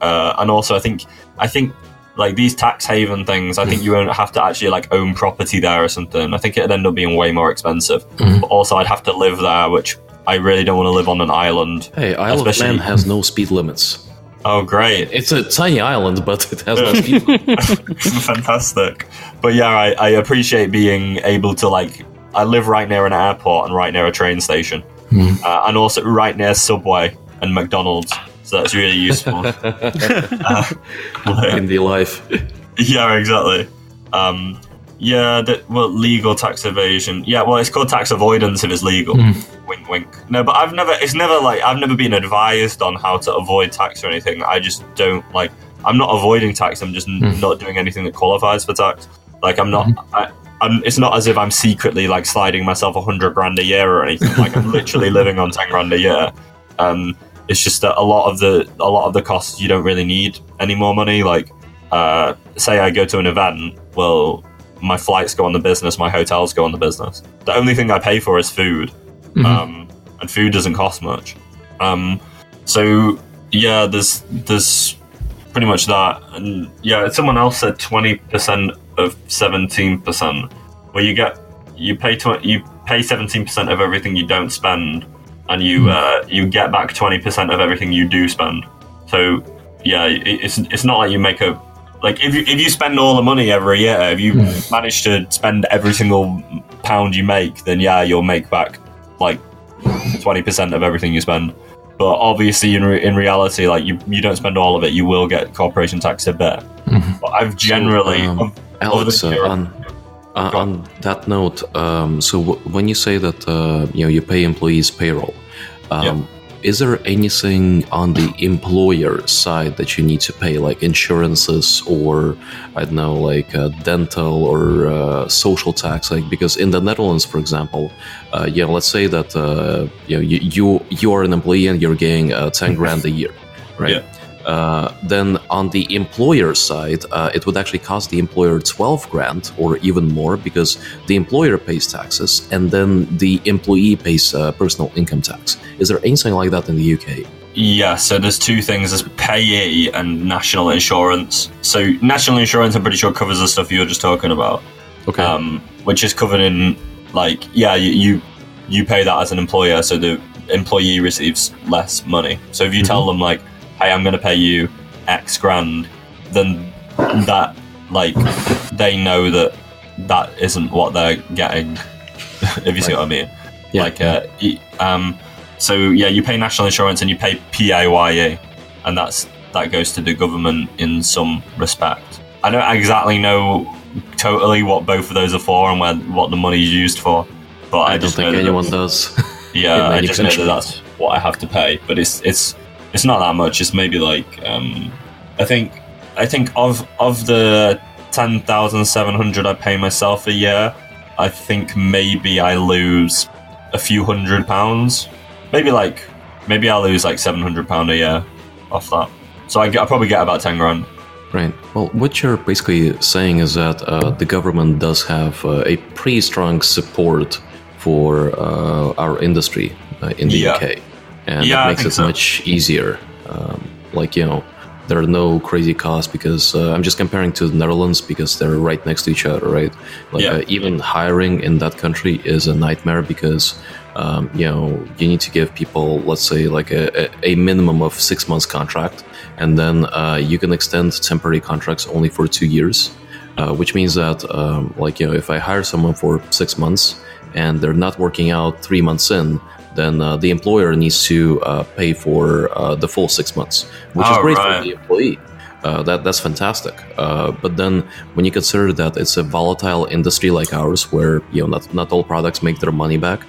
uh, and also I think I think like these tax haven things. I think you won't have to actually like own property there or something. I think it'd end up being way more expensive. But also, I'd have to live there, which I really don't want to live on an island. Hey, Isle of Man has no speed limits. Oh, great! It's a tiny island, but it has speed limits. fantastic. But yeah, I, I appreciate being able to like. I live right near an airport and right near a train station, uh, and also right near Subway and McDonald's. So that's really useful. uh, in the life. yeah, exactly. Um, yeah, that well, legal tax evasion. Yeah, well, it's called tax avoidance if it's legal. Wink, wink. No, but I've never. It's never like I've never been advised on how to avoid tax or anything. I just don't like. I'm not avoiding tax. I'm just n- not doing anything that qualifies for tax. Like I'm not. I, I'm, it's not as if I'm secretly like sliding myself a hundred grand a year or anything. Like I'm literally living on ten grand a year. Um, it's just that a lot of the a lot of the costs you don't really need any more money. Like uh, say I go to an event, well, my flights go on the business, my hotels go on the business. The only thing I pay for is food, um, and food doesn't cost much. Um, so yeah, there's there's pretty much that, and yeah, someone else said twenty percent of seventeen percent, where you get you pay tw- you pay seventeen percent of everything you don't spend, and you uh, you get back twenty percent of everything you do spend. So yeah, it, it's it's not like you make a like if you if you spend all the money every year, if you manage to spend every single pound you make, then yeah, you'll make back like twenty percent of everything you spend. But obviously, in, re- in reality, like you, you don't spend all of it, you will get corporation tax a bit. But I've generally, um, Alex, of the- uh, on, uh, on. on that note, um, so w- when you say that uh, you know you pay employees payroll, um, is there anything on the employer side that you need to pay, like insurances or I don't know, like uh, dental or uh, social tax? Like because in the Netherlands, for example, uh, yeah, let's say that uh, you, know, you you you are an employee and you're getting uh, ten grand a year, right? Yeah. Uh, then on the employer side, uh, it would actually cost the employer 12 grand or even more because the employer pays taxes and then the employee pays uh, personal income tax. Is there anything like that in the UK? Yeah, so there's two things: there's PAYE and national insurance. So national insurance, I'm pretty sure covers the stuff you were just talking about, Okay. um, which is covered in like yeah, you, you you pay that as an employer, so the employee receives less money. So if you tell them like, hey, I'm going to pay you X grand, then that like they know that that isn't what they're getting. if you see what I mean. Yeah. Like, uh, um, so yeah, you pay national insurance and you pay PAYE, and that's that goes to the government in some respect. I don't exactly know totally what both of those are for and where what the money is used for, but I, I don't just think anyone does. Yeah, I just know that that's what I have to pay, but it's it's it's not that much. It's maybe like um, I think I think of of the ten thousand seven hundred I pay myself a year, I think maybe I lose a few hundred pounds. Maybe like maybe I lose like seven hundred pound a year off that. So I, get, I probably get about ten grand. Right. Well, what you're basically saying is that uh, the government does have uh, a pretty strong support for uh, our industry uh, in the Yeah. UK, and Yeah, it makes it so. much easier. Um, like you know, there are no crazy costs because uh, I'm just comparing to the Netherlands because they're right next to each other, right? Like Yeah. uh, even hiring in that country is a nightmare because um, you know you need to give people, let's say, like a, a, a minimum of six months contract, and then uh, you can extend temporary contracts only for two years, uh, which means that um, like you know if I hire someone for six months and they're not working out three months in. Then uh, the employer needs to uh, pay for uh, the full six months, which is Oh, great right. for the employee. Uh, that that's fantastic. Uh, but then when you consider that it's a volatile industry like ours, where you know not not all products make their money back,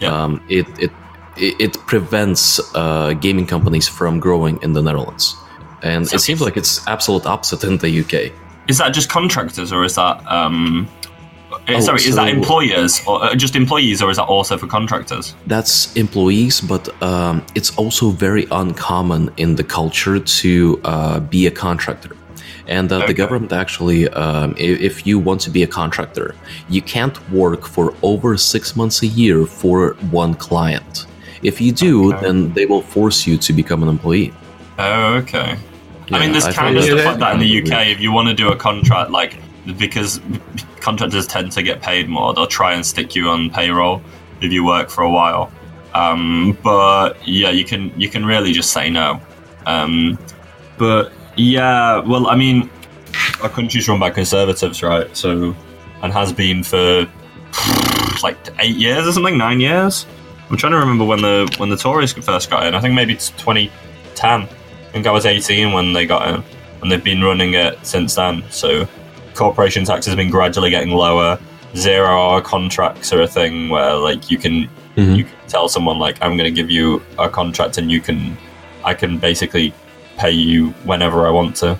Yeah. um, it it it prevents uh, gaming companies from growing in the Netherlands. And So it seems like it's absolute opposite in the UK. Is that just contractors or is that um, Oh, sorry? is that employers or uh, just employees or is that also for contractors? That's employees, but um, it's also very uncommon in the culture to uh, be a contractor. And uh, Okay. the government actually, um, i- if you want to be a contractor, you can't work for over six months a year for one client. If you do, Okay. then they will force you to become an employee. Oh, okay. I mean, there's kind of stuff like that in the UK. If you want to do a contract, like because contractors tend to get paid more, they'll try and stick you on payroll if you work for a while. Um, but yeah, you can you can really just say no. Um, but yeah, well, I mean, our country's run by conservatives, right? So, and has been for like eight years or something, nine years. I'm trying to remember when the when the Tories first got in. I think maybe it's 2010. I think I was 18 when they got in, and they've been running it since then. So, corporation tax has been gradually getting lower. Zero hour contracts are a thing where like you can Mhm. you can tell someone like I'm going to give you a contract and you can I can basically pay you whenever I want to,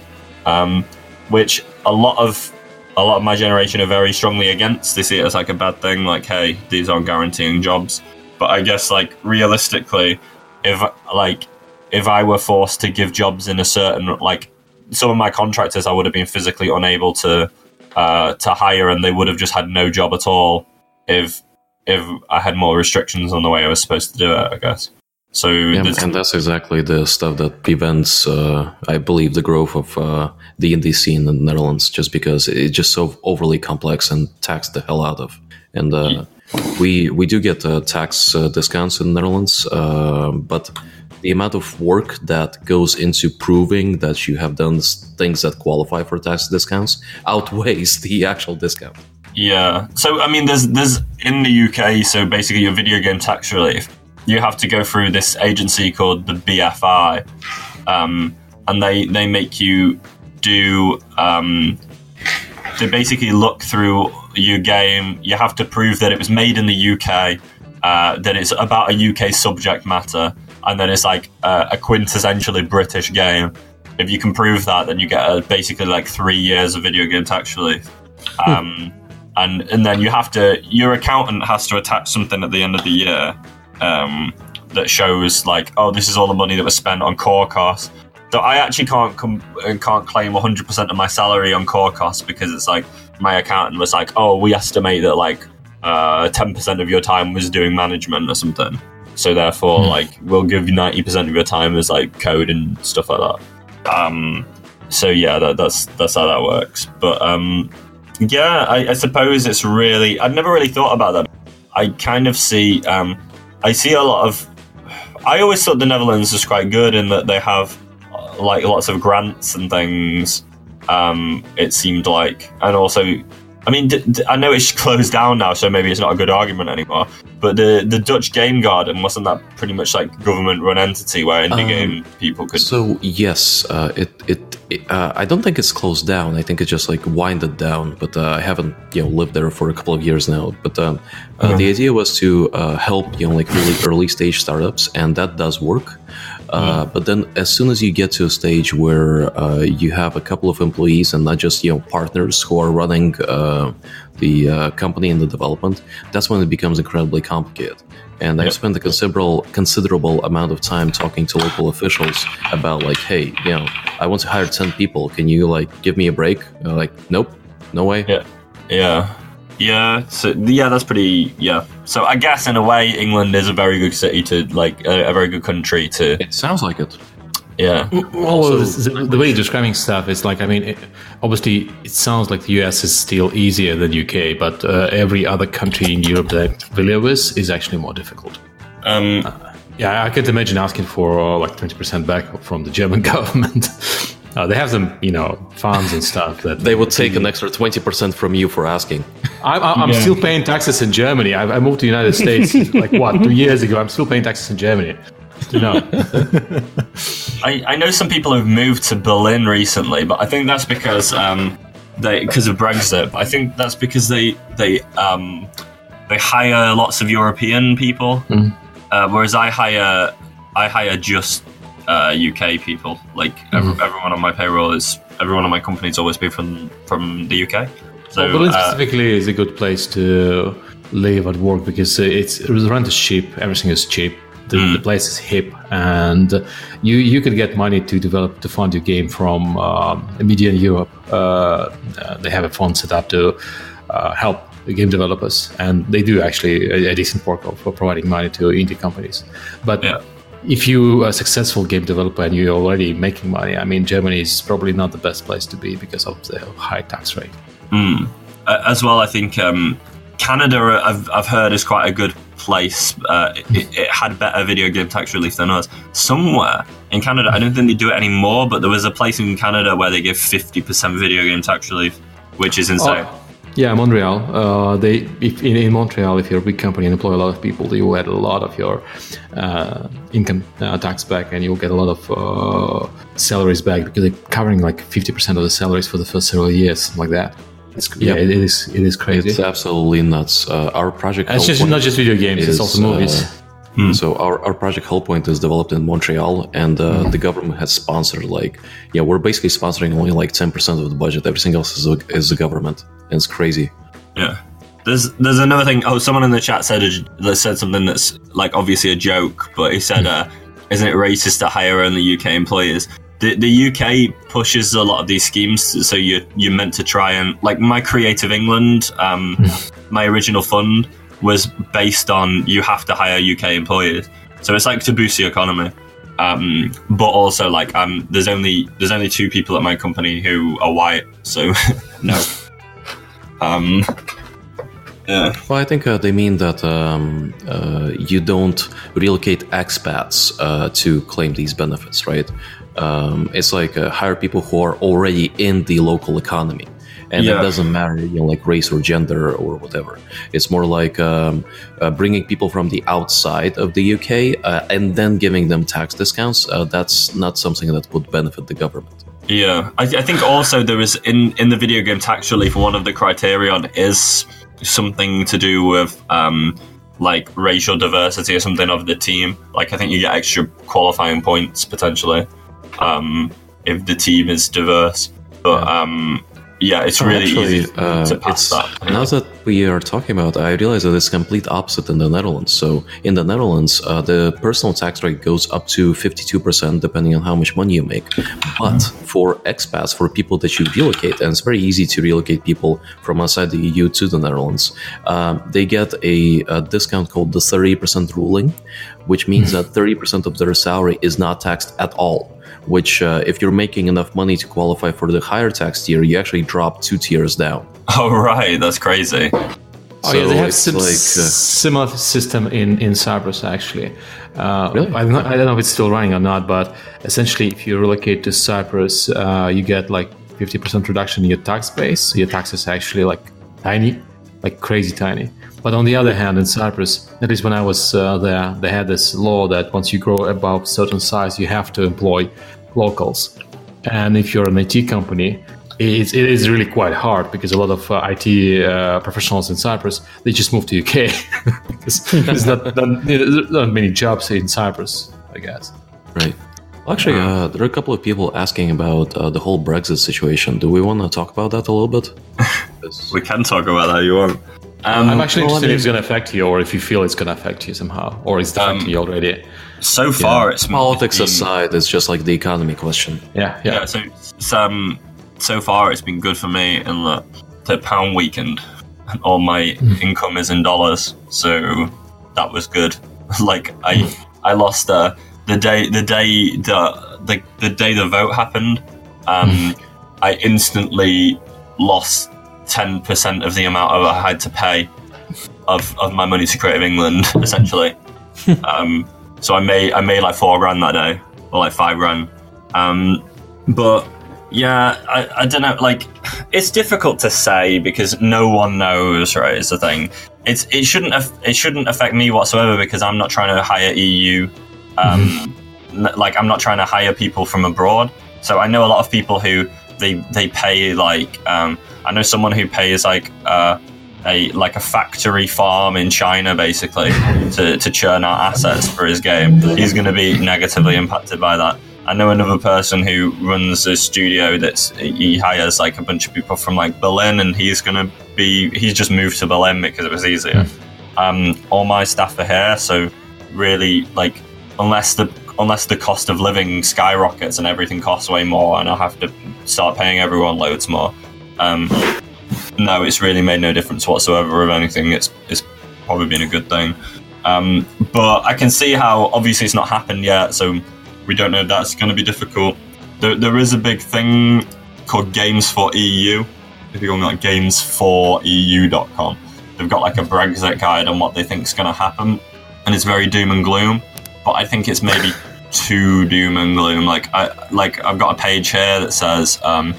um, which a lot of a lot of my generation are very strongly against. They see it as like a bad thing, like hey, these aren't guaranteeing jobs. But I guess like realistically, if like if I were forced to give jobs in a certain like some of my contractors, I would have been physically unable to uh, to hire, and they would have just had no job at all if if I had more restrictions on the way I was supposed to do it. I guess. So Yeah, and that's exactly the stuff that prevents, uh, I believe, the growth of uh, the indie scene in the Netherlands, just because it's just so overly complex and taxed the hell out of. And uh, we we do get uh, tax uh, discounts in the Netherlands, uh, but the amount of work that goes into proving that you have done things that qualify for tax discounts outweighs the actual discount. Yeah. So I mean, there's there's in the UK. So basically, your video game tax relief, you have to go through this agency called the BFI, um, and they they make you do. Um, they basically look through your game. You have to prove that it was made in the UK, uh, that it's about a UK subject matter, and then it's like a, a quintessentially British game. If you can prove that, then you get a, basically like three years of video game tax relief. Um, and and then you have to your accountant has to attach something at the end of the year um, that shows like oh this is all the money that was spent on core costs. So I actually can't com- uh, can't claim 100% of my salary on core costs because it's like my accountant was like oh we estimate that like uh, 10% of your time was doing management or something. So therefore like we'll give you 90% of your time as like code and stuff like that. Um, so yeah, that, that's that's how that works. But um, yeah, I, I suppose it's really. I've never really thought about that. I kind of see. Um, I see a lot of. I always thought the Netherlands was quite good in that they have like lots of grants and things. Um, it seemed like, and also, I mean, d- d- I know it's closed down now, so maybe it's not a good argument anymore. But the the Dutch Game Garden wasn't that pretty much like government run entity where indie Um, game people could. So yes, uh, it it, it uh, I don't think it's closed down. I think it just like winded down. But uh, I haven't you know lived there for a couple of years now. But um, uh, the idea was to uh, help you know like really early stage startups, and that does work. Uh, But then, as soon as you get to a stage where uh, you have a couple of employees and not just you know partners who are running uh, the uh, company and the development, that's when it becomes incredibly complicated. And I've spent a considerable considerable amount of time talking to local officials about like, hey, you know, I want to hire ten people. Can you like give me a break? Uh, like, nope, no way. Yeah. Yeah. Yeah. So yeah, that's pretty. Yeah. So I guess in a way, England is a very good city to like a, a very good country to. It sounds like it. Yeah. Well, the, the way you're describing stuff is like, I mean, it, obviously, it sounds like the US is still easier than UK, but uh, every other country in Europe that I'm familiar with is actually more difficult. Um. Yeah, I can't imagine asking for uh, like 20% back from the German government. Uh, they have some, you know, funds and stuff that They would take an extra twenty percent from you for asking. I'm, I'm I'm still paying taxes in Germany. I, I moved to the United States like what two years ago. I'm still paying taxes in Germany. You know, I, I know some people have moved to Berlin recently, but I think that's because um, they because of Brexit. I think that's because they they um, they hire lots of European people, uh, whereas I hire I hire just uh, UK people. Like ev- everyone on my payroll is everyone on my company has always been from from the UK. So Berlin uh, specifically is a good place to live and work because it's the rent is cheap, everything is cheap. The, the place is hip, and you you could get money to develop to fund your game from um, media in Europe. Uh, they have a fund set up to uh, help game developers, and they do actually a, a decent work of for providing money to indie companies. But Yeah. If you are a successful game developer and you're already making money, I mean, Germany is probably not the best place to be because of the high tax rate. Uh, as well, I think um, Canada, I've, I've heard, is quite a good place. Uh, it, it had better video game tax relief than us. Somewhere in Canada, I don't think they do it anymore, but there was a place in Canada where they give 50% video game tax relief, which is insane. Oh, yeah, Montreal. Uh, they if in, in Montreal, if you're a big company and employ a lot of people, you will get a lot of your uh, income uh, tax back, and you'll get a lot of uh, salaries back because they're covering like fifty percent of the salaries for the first several years, like that. It's, yeah, it is. It is crazy. It's absolutely nuts. Uh, our project. it's just not just video games; it's also movies. Uh, So our, our project Hellpoint is developed in Montreal, and uh, the government has sponsored like yeah, we're basically sponsoring only like ten percent of the budget. Everything else is is the government, and it's crazy. Yeah. There's there's another thing. Oh, someone in the chat said that said something that's like obviously a joke, but he said, uh, "Isn't it racist to hire only UK employers?" The, the UK pushes a lot of these schemes, so you you're meant to try and like my Creative England, um, my original fund was based on you have to hire UK employers, so it's like to boost the economy. Um, but also like um, there's only there's only two people at my company who are white, so no. Um, yeah. Well, I think uh, they mean that um, uh, you don't relocate expats uh, to claim these benefits, right? Um, it's like uh, hire people who are already in the local economy, and Yeah. it doesn't matter, you know, like race or gender or whatever. It's more like um, uh, bringing people from the outside of the UK uh, and then giving them tax discounts. Uh, that's not something that would benefit the government. Yeah, I, I think also there is in in the video game tax relief. One of the criterion is something to do with um, like racial diversity or something of the team. Like I think you get extra qualifying points potentially um, if the team is diverse. But um, yeah, it's Oh, really actually, easy uh, to pass it's, that. now that we are talking about, I realize that it's complete opposite in the Netherlands. So in the Netherlands, uh, the personal tax rate goes up to 52% depending on how much money you make. But for expats, for people that you relocate, and it's very easy to relocate people from outside the EU to the Netherlands, um, they get a, a discount called the 30% ruling, which means that 30% of their salary is not taxed at all. Which, uh, if you're making enough money to qualify for the higher tax tier, you actually drop two tiers down. Oh right, that's crazy. Oh yeah, they have it's sim- like, uh, similar system in, in Cyprus actually. Uh, Really? I'm not, I don't know if it's still running or not, but essentially, if you relocate to Cyprus, uh, you get like 50% reduction in your tax base. Your tax is actually like tiny, like crazy tiny. But on the other hand, in Cyprus, at least when I was uh, there, they had this law that once you grow above certain size, you have to employ locals. And if you're an IT company, it's, it is really quite hard because a lot of uh, IT uh, professionals in Cyprus they just move to UK because there's not, not, there's not many jobs in Cyprus, I guess. Right. Well, actually, uh, there are a couple of people asking about uh, the whole Brexit situation. Do we want to talk about that a little bit? We can talk about that if you want. Um, I'm actually well, I interested if it's going to affect you or if you feel it's going to affect you somehow or it's affecting you already. so far, it's Politics been- aside, it's just like the economy question. Yeah, yeah. Yeah, so it's, um, so far it's been good for me in that the pound weakened, and all my income is in dollars, so that was good. like I, I lost uh, the day the day the the, the day the vote happened. Um, I instantly lost ten percent of the amount of I had to pay of, of my money to Creative England, essentially. um, so I made I made like four grand that day, or like five grand. Um, but yeah, I, I don't know. Like, it's difficult to say because no one knows. Right, is the thing. It's it shouldn't af- it shouldn't affect me whatsoever because I'm not trying to hire EU. Um, n- like I'm not trying to hire people from abroad. So I know a lot of people who they they pay like um, I know someone who pays like uh, a like a factory farm in China basically to, to churn out assets for his game. He's going to be negatively impacted by that. I know another person who runs a studio that's he hires like a bunch of people from like Berlin, and he's going to be he's just moved to Berlin because it was easier. Um, all my staff are here, so really like unless the unless the cost of living skyrockets and everything costs way more, and I have to start paying everyone loads more. Um, no, it's really made no difference whatsoever. If anything, it's it's probably been a good thing. Um, but I can see how obviously it's not happened yet, so we don't know if that's going to be difficult. There, there is a big thing called Games for EU. If you go on like gamesforeu.com, they've got like a Brexit guide on what they think is going to happen, and it's very doom and gloom. But I think it's maybe too doom and gloom. Like I like I've got a page here that says um,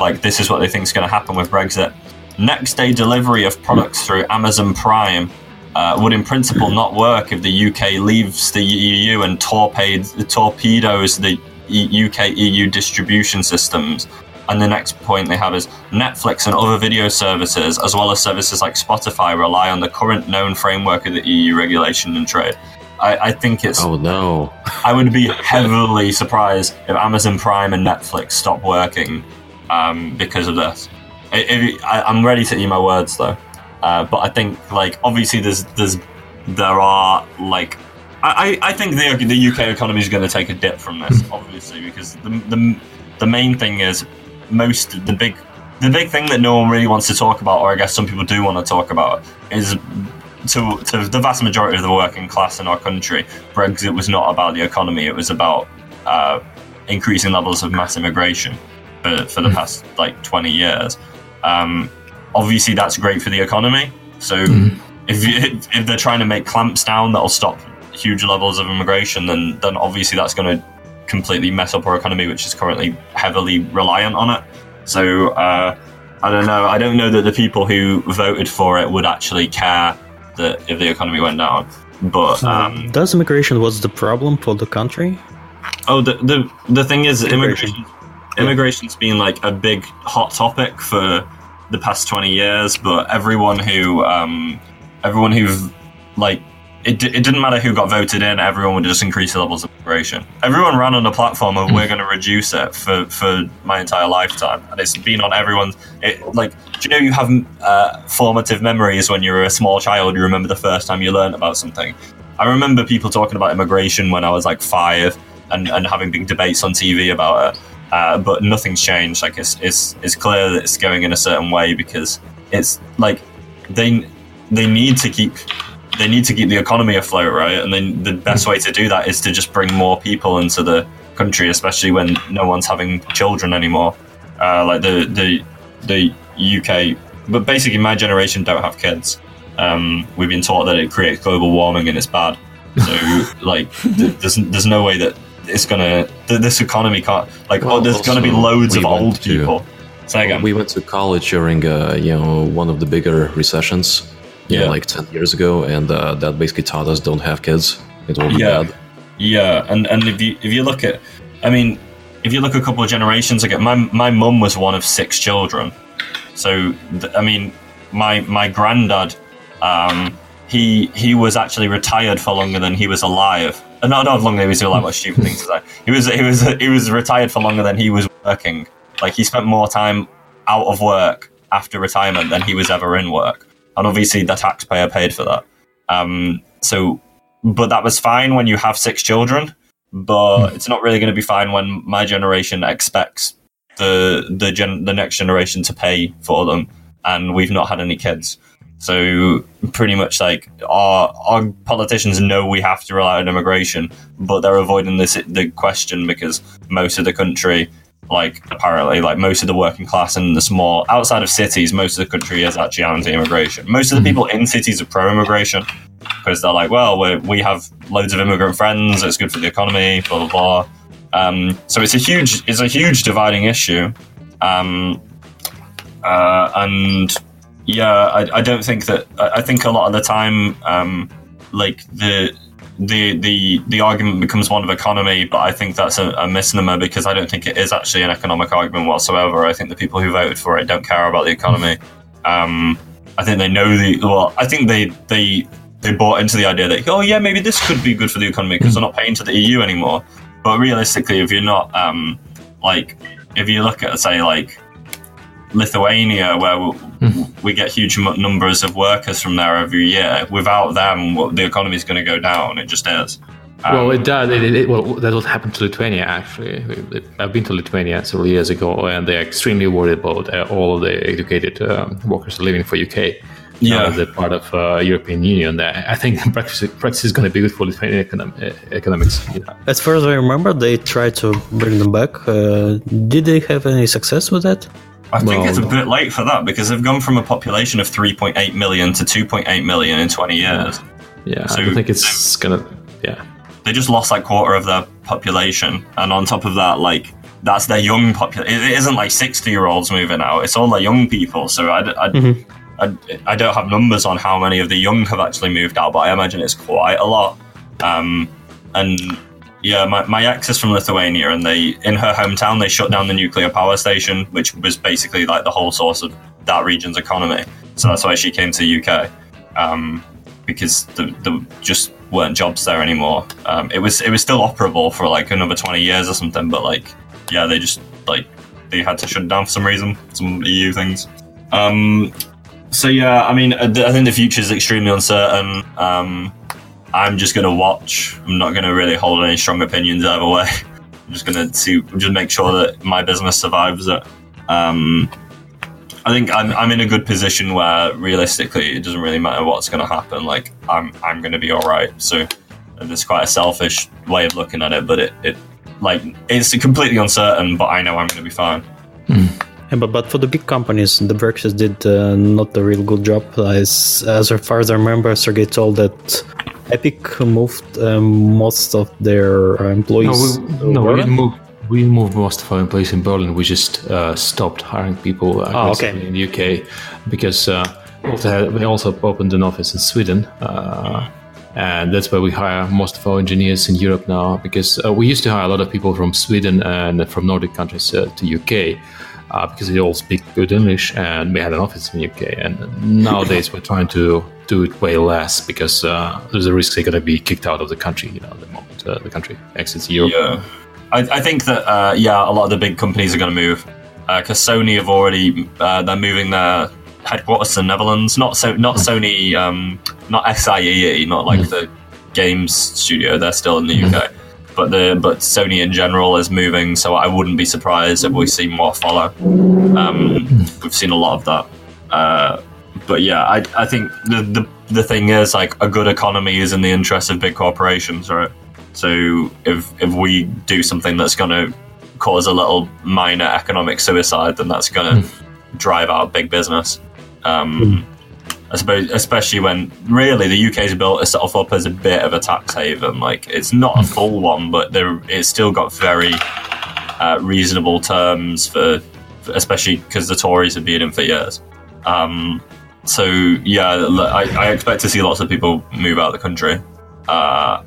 like this is what they think is going to happen with Brexit. Next day delivery of products through Amazon Prime uh, would in principle not work if the UK leaves the EU and torpedoes, torpedoes the E- UK EU distribution systems. And the next point they have is Netflix and other video services, as well as services like Spotify, rely on the current known framework of the EU regulation and trade. I, I think it's. Oh no. I would be heavily surprised if Amazon Prime and Netflix stop working um, because of this. If, I, I'm ready to eat my words though, uh, but I think like obviously there's there's there are like I, I I think the the UK economy is going to take a dip from this obviously because the, the the main thing is most the big the big thing that no one really wants to talk about or I guess some people do want to talk about is to, to the vast majority of the working class in our country, Brexit was not about the economy. It was about uh, increasing levels of mass immigration for, for the past like 20 years. Um, obviously, that's great for the economy. So if, you, if they're trying to make clamps down that'll stop huge levels of immigration, then then obviously that's going to completely mess up our economy, which is currently heavily reliant on it. So uh, I don't know. I don't know that the people who voted for it would actually care that if the economy went down. But um, Does immigration was the problem for the country? oh, the the the thing is, Immigration. immigration immigration's been like a big hot topic for the past twenty years. But everyone who um, everyone who like it, it didn't matter who got voted in, everyone would just increase the levels of immigration. Everyone ran on the platform of we're going to reduce it for, for my entire lifetime. And it's been on everyone's. It, like, do you know you have uh, formative memories when you were a small child? You remember the first time you learned about something. I remember people talking about immigration when I was like five and, and having big debates on TV about it. Uh, but nothing's changed. Like, it's, it's, it's clear that it's going in a certain way because it's like they, they need to keep they need to keep the economy afloat, right? And then the best way to do that is to just bring more people into the country, especially when no one's having children anymore. Uh, like the the the UK, but basically my generation don't have kids. Um, we've been taught that it creates global warming and it's bad. So like, th- there's there's no way that it's gonna th- this economy can't like. Well, oh, there's gonna be loads we of old to- people. Say again. We went to college during, uh, you know, one of the bigger recessions, you know, Yeah. like ten years ago, and uh, that basically taught us don't have kids. It will be Yeah. bad. Yeah, and and if you if you look at, I mean, if you look a couple of generations ago, my my mum was one of six children, so th- I mean, my my granddad, um, he he was actually retired for longer than he was alive. Uh, No, not longer he was alive. What a stupid thing to say. He was he was he was retired for longer than he was working. Like he spent more time out of work after retirement than he was ever in work, and obviously the taxpayer paid for that. Um, so but that was fine when you have six children but it's not really going to be fine when my generation expects the the gen, the next generation to pay for them and we've not had any kids so pretty much like our our politicians know we have to rely on immigration but they're avoiding this the question because most of the country like apparently like most of the working class and the small outside of cities most of the country is actually anti-immigration. Most of the people in cities are pro-immigration because they're like well we we have loads of immigrant friends it's good for the economy blah blah blah. Um, so it's a huge it's a huge dividing issue. Um, uh, and yeah I, I don't think that I, think a lot of the time um, like the the the the argument becomes one of economy, but I think that's a, a misnomer because I don't think it is actually an economic argument whatsoever. I think the people who voted for it don't care about the economy. Um, I think they know the well. I think they they they bought into the idea that oh yeah maybe this could be good for the economy because they're not paying to the EU anymore. But realistically, if you're not um, like if you look at say like Lithuania, where we, we get huge m- numbers of workers from there every year. Without them, well, the economy is going to go down. It just is. Um, Well, it does. It, it, it- well, that what happened to Lithuania actually. I've been to Lithuania several years ago, and they're extremely worried about uh, all of the educated um, workers leaving for UK. Yeah. now they're part of uh, European Union. I I think practice, practice is going to be good for Lithuanian econom- uh, economics. Yeah. As far as I remember, they tried to bring them back. Uh, did they have any success with that? I think well, it's a bit late for that because they've gone from a population of 3.8 million to 2.8 million in 20 years. Yeah, So- I think it's gonna. Yeah, They just lost like quarter of their population, and on top of that, like that's their young population. It isn't like 60 year olds moving out; it's all the young people. So I, I, I, I don't have numbers on how many of the young have actually moved out, but I imagine it's quite a lot. Um, and yeah, my, my ex is from Lithuania, and they in her hometown they shut down the nuclear power station, which was basically like the whole source of that region's economy. So that's why she came to the UK, um, because the, the just weren't jobs there anymore. Um, it was it was still operable for like another twenty years or something, but like yeah, they just like they had to shut down for some reason, some EU things. Um, so yeah, I mean, I I think the future is extremely uncertain. Um, I'm just gonna watch. I'm not gonna really hold any strong opinions either way. I'm just gonna see, just make sure that my business survives it. Um, I think I'm, I'm in a good position where realistically it doesn't really matter what's gonna happen. Like I'm I'm gonna be all right. So and it's quite a selfish way of looking at it, but it, it like it's completely uncertain. But I know I'm gonna be fine. Yeah, but, but for the big companies, the Brexit did uh, not a real good job. As, as far as I remember, Sergey told that Epic moved um, most of their uh, no, employees. we, no, we Berlin. didn't move. We didn't most of our employees in Berlin. We just uh, stopped hiring people uh, Oh, okay. in the UK because uh, we also had- we also opened an office in Sweden. Uh, and that's where we hire most of our engineers in Europe now because uh, we used to hire a lot of people from Sweden and from Nordic countries uh, to UK. Uh, because they all speak good English, and we had an office in the UK. And nowadays we're trying to do it way less because uh, there's a risk they're going to be kicked out of the country. You know, the moment uh, the country exits Europe. Yeah, I, I think that uh, yeah, a lot of the big companies are going to move because Sony have already uh, they're moving their headquarters to the Netherlands. Not so not Sony, um, not SIE, not like the games studio. They're still in the UK. But the but Sony in general is moving, so I wouldn't be surprised if we see more follow. Um, we've seen a lot of that. Uh, but yeah, I, I think the, the the thing is like a good economy is in the interest of big corporations, right? So if if we do something that's going to cause a little minor economic suicide, then that's going to drive out big business. Um, I suppose, especially when really the UK UK's built itself up as a bit of a tax haven. Like it's not a full one, but there it's still got very uh, reasonable terms for, for especially because the Tories have been in for years. Um, so yeah, I expect to see lots of people move out of the country. Uh,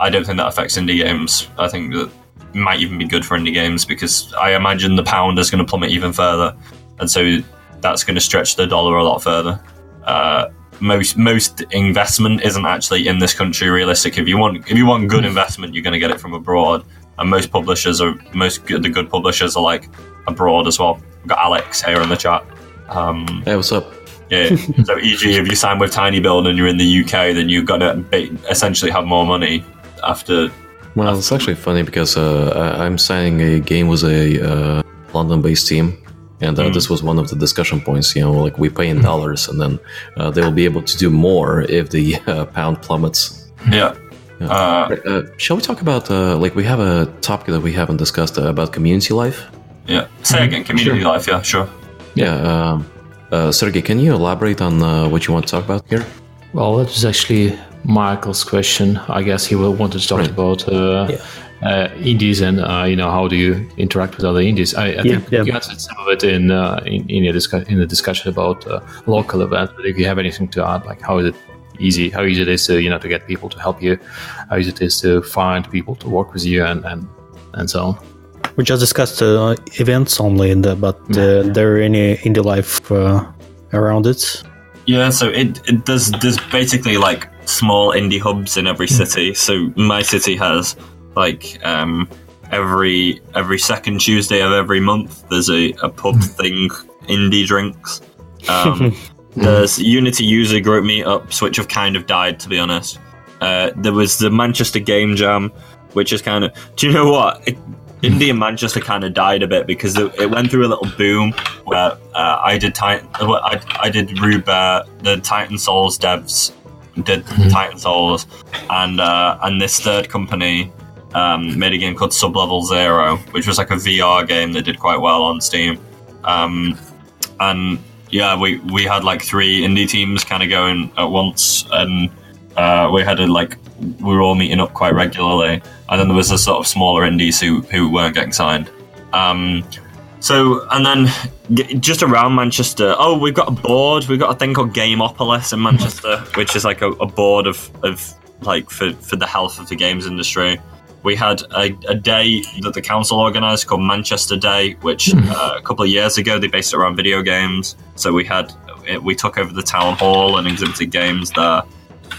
I don't think that affects indie games. I think that might even be good for indie games because I imagine the pound is going to plummet even further, and so that's going to stretch the dollar a lot further. Uh, most most investment isn't actually in this country realistic. If you want if you want good investment, you're going to get it from abroad. And most publishers are most good, the good publishers are like abroad as well. We've got Alex here in the chat. Um, Hey, what's up? yeah. so, e.g., if you sign with tinyBuild and you're in the UK, then you're going to essentially have more money after. Well, it's actually funny because uh, I'm signing a game with a uh, London-based team, and uh, this was one of the discussion points. You know, like we pay in dollars, and then uh, they will be able to do more if the uh, pound plummets. Yeah. Yeah. Uh, Uh, shall we talk about uh, like we have a topic that we haven't discussed uh, about community life? yeah. Say again, community life. Yeah, sure. Yeah, um, uh, Sergey, can you elaborate on uh, what you want to talk about here? Well, that was actually Michael's question. I guess he will wanted to talk Right. about uh, uh, indies and uh, you know how do you interact with other indies. I, I Yeah, think yeah. you answered some of it in uh, in in, your discuss- in the discussion about uh, local events. But if you have anything to add, like how is it easy, how easy it is to you know to get people to help you, how easy it is to find people to work with you, and and and so on. We just discussed uh, events only, in the, but uh, there are any indie life uh, around it? Yeah, so it, it there's there's basically like small indie hubs in every city. So my city has like um, every every second Tuesday of every month there's a, a pub thing, indie drinks. Um, there's Unity user group meetups, which have kind of died to be honest. Uh, there was the Manchester Game Jam, which is kind of. Do you know what? It, Indie in Manchester kind of died a bit because it, it went through a little boom where uh, I did Titan, well, I, I did Rube, uh, the Titan Souls devs did Titan Souls, and uh, and this third company um, made a game called Sublevel Zero, which was like a VR game that did quite well on Steam. Um, and yeah, we we had like three indie teams kind of going at once, and uh, we had a like we were all meeting up quite regularly, and then there was a sort of smaller indies who who weren't getting signed. Um, so and then just around Manchester, oh, we've got a board. We've got a thing called Gameopolis in Manchester, which is like a, a board of of like for for the health of the games industry. We had a, a day that the council organised called Manchester Day, which uh, a couple of years ago they based it around video games. So we had we took over the town hall and exhibited games there.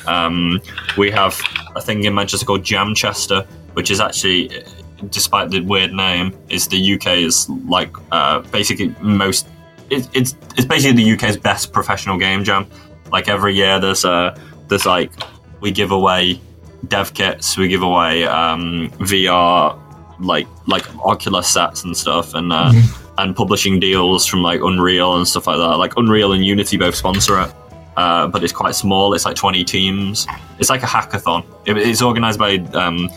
Um, we have a thing in Manchester called Jamchester, which is actually, despite the weird name, is the UK's like uh, basically most. It, it's it's basically the UK's best professional game jam. Like every year, there's uh, there's like we give away dev kits, we give away um, VR like like Oculus sets and stuff, and uh, and publishing deals from like Unreal and stuff like that. Like Unreal and Unity both sponsor it uh, but it's quite small. It's like 20 teams. It's like a hackathon. It, it's organized by um,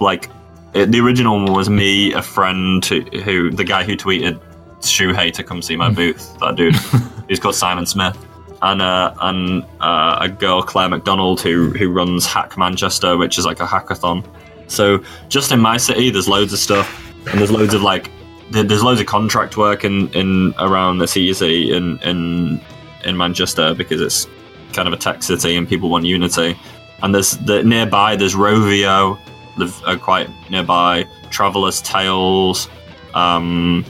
like it, the original one was me, a friend who, who the guy who tweeted Shuhei to come see my booth. That dude, he's called Simon Smith, and uh, and uh, a girl Claire McDonald who who runs Hack Manchester, which is like a hackathon. So just in my city, there's loads of stuff, and there's loads of like there's loads of contract work in, in around the CEC in in in Manchester because it's kind of a tech city and people want Unity. And there's the nearby there's Rovio, live uh, quite nearby. Traveller's Tales. Um,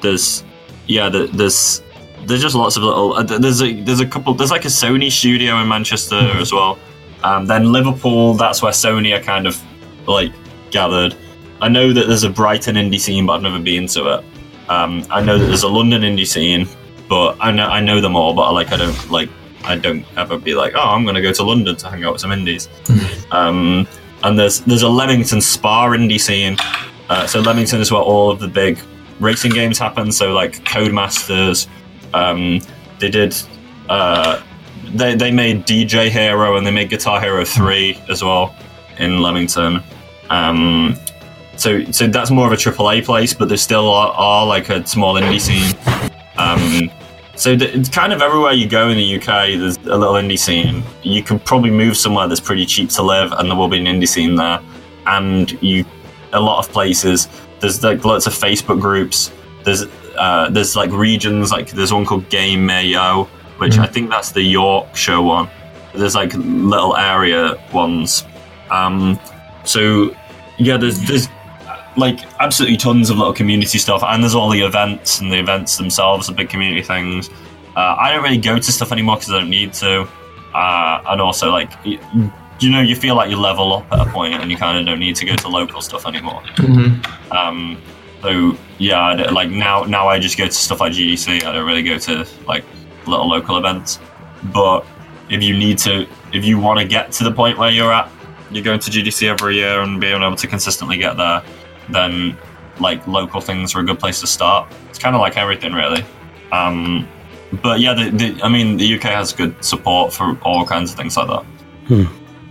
there's yeah, the, there's there's just lots of little. Uh, there's a there's a couple. There's like a Sony studio in Manchester as well. Um, then Liverpool, that's where Sony are kind of like gathered. I know that there's a Brighton indie scene, but I've never been to it. Um, I know that there's a London indie scene, but I know I know them all, but like I don't like I don't ever be like, oh, I'm gonna go to London to hang out with some indies. um, and there's there's a Leamington Spa indie scene. Uh, so Leamington is where all of the big racing games happen. So like Codemasters, um, they did. Uh, they, they made DJ Hero and they made Guitar Hero 3 as well in Leamington. Um, so so that's more of a AAA place, but there still are, are like a small indie scene. Um, so it's kind of everywhere you go in the UK, there's a little indie scene. You can probably move somewhere that's pretty cheap to live, and there will be an indie scene there. And you, a lot of places, there's like lots of Facebook groups. There's uh, there's like regions, like there's one called Game Mayo, which I think that's the Yorkshire one. There's like little area ones. Um, so yeah, there's there's like absolutely tons of little community stuff, and there's all the events and the events themselves are big community things. Uh, I don't really go to stuff anymore because I don't need to, uh, and also like y- you know you feel like you level up at a point and you kind of don't need to go to local stuff anymore. Um, so yeah, like now now I just go to stuff like GDC. I don't really go to like little local events. But if you need to, if you want to get to the point where you're at, you're going to GDC every year and being able to consistently get there, then like local things are a good place to start. It's kind of like everything really. Um, but yeah, the, the, I mean, the UK has good support for all kinds of things like that.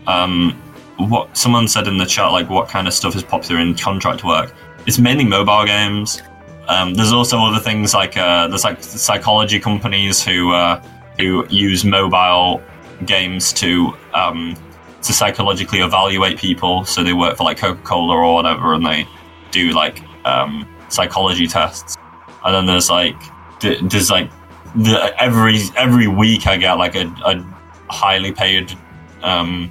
Um, what someone said in the chat, like what kind of stuff is popular in contract work? It's mainly mobile games. Um, there's also other things like uh, there's like psychology companies who uh, who use mobile games to um, to psychologically evaluate people. So they work for like Coca Cola or whatever, and they do like um, psychology tests. And then there's like th- there's like the, every every week I get like a, a highly paid um,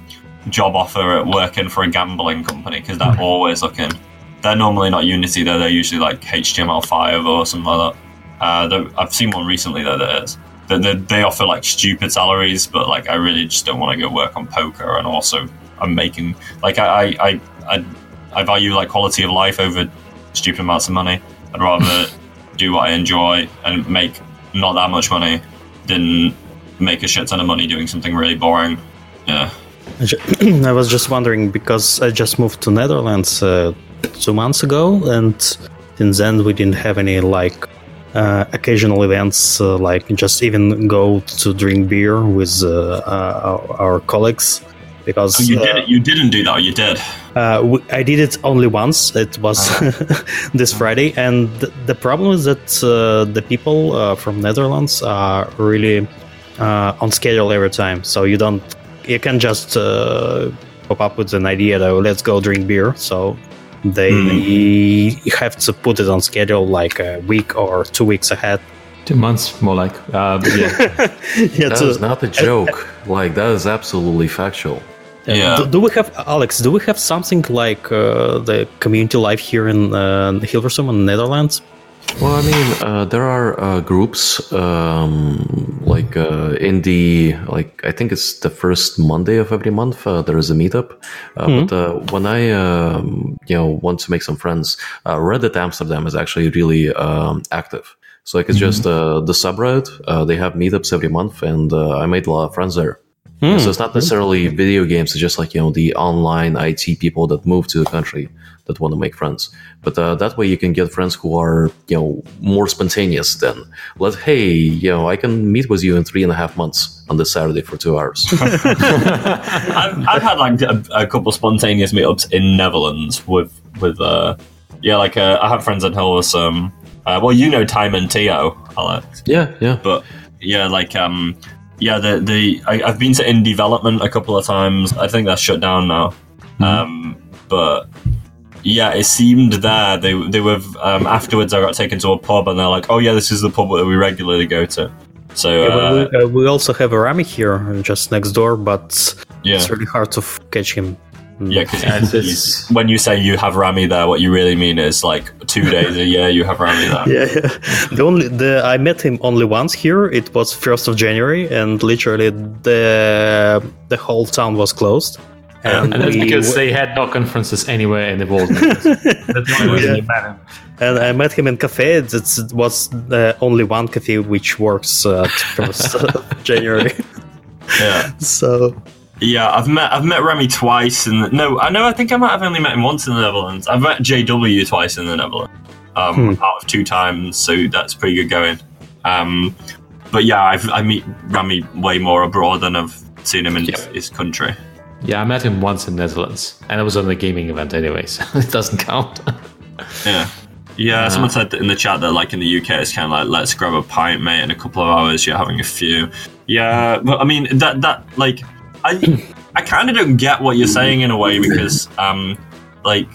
job offer at working for a gambling company because they're always looking. They're normally not Unity though; they're usually like HTML5 or something like that. Uh, I've seen one recently though that is. They, they, they offer like stupid salaries, but like I really just don't want to go work on poker, and also I'm making like I I, I, I, value like quality of life over stupid amounts of money. I'd rather do what I enjoy and make not that much money than make a shit ton of money doing something really boring. Yeah. I I was just wondering because I just moved to Netherlands uh, two months ago, and since then we didn't have any like uh, occasional events, uh, like just even go to drink beer with uh, uh, our, our colleagues. Because Oh, you uh, did it. You didn't do that. You did. Uh, w- I did it only once. It was this Friday, and th- the problem is that uh, the people uh, from Netherlands are really uh, on schedule every time. So you don't, you can just uh, pop up with an idea that "Oh, let's go drink beer. So they have to put it on schedule like a week or two weeks ahead. Two months, more like. Uh, yeah. yeah, That to- is not a joke. Like that is absolutely factual. Yeah. Do, do we have Alex? Do we have something like uh, the community life here in uh, Hilversum in the Netherlands? Well, I mean, uh, there are uh, groups um, like uh, in the like I think it's the first Monday of every month. Uh, there is a meetup. Uh, But uh, when I um, you know want to make some friends, uh, Reddit Amsterdam is actually really um, active. So like it's just uh, the subreddit. Uh, they have meetups every month, and uh, I made a lot of friends there. Hmm. So it's not necessarily video games; it's just like you know the online IT people that move to the country that want to make friends. But uh, that way, you can get friends who are you know more spontaneous than let hey you know I can meet with you in three and a half months on this Saturday for two hours. I've, I've had like a, a couple spontaneous meetups in Netherlands with with uh yeah like uh, I have friends in Hilversum. Uh, well, you know Time and Tio, Alex. yeah, yeah. but yeah, like um, yeah, the the I, I've been to Indievelopment a couple of times. I think that's shut down now. Um, but yeah, it seemed there they they were um, afterwards. I got taken to a pub and they're like, oh yeah, this is the pub that we regularly go to. So Yeah, uh, but we, uh, we also have a Rami here, uh, just next door, but yeah, it's really hard to f- catch him. Yeah, because Yeah, it's- it's- when you say you have Rami there, what you really mean is like two days a year you have Rami there. Yeah, yeah. The only the I met him only once here. It was first of January, and literally the the whole town was closed. And, And that's because w- they had no conferences anywhere in the world. that's the only reason you met him. and I met him in cafe. It's, it's- it was the only one cafe which works uh, first January. Yeah. So Yeah, I've met I've met Rami twice, and no, I know I think I might have only met him once in the Netherlands. I've met JW twice in the Netherlands, um, Hmm. out of two times, so that's pretty good going. Um, but yeah, I've, I meet Rami way more abroad than I've seen him in his, his country. Yeah, I met him once in Netherlands, and it was on a gaming event anyway, so it doesn't count. Yeah. Yeah, someone said in the chat that like in the UK it's kind of like let's grab a pint, mate. In a couple of hours, you're having a few. Yeah, but I mean that that like I I kind of don't get what you're saying in a way because um like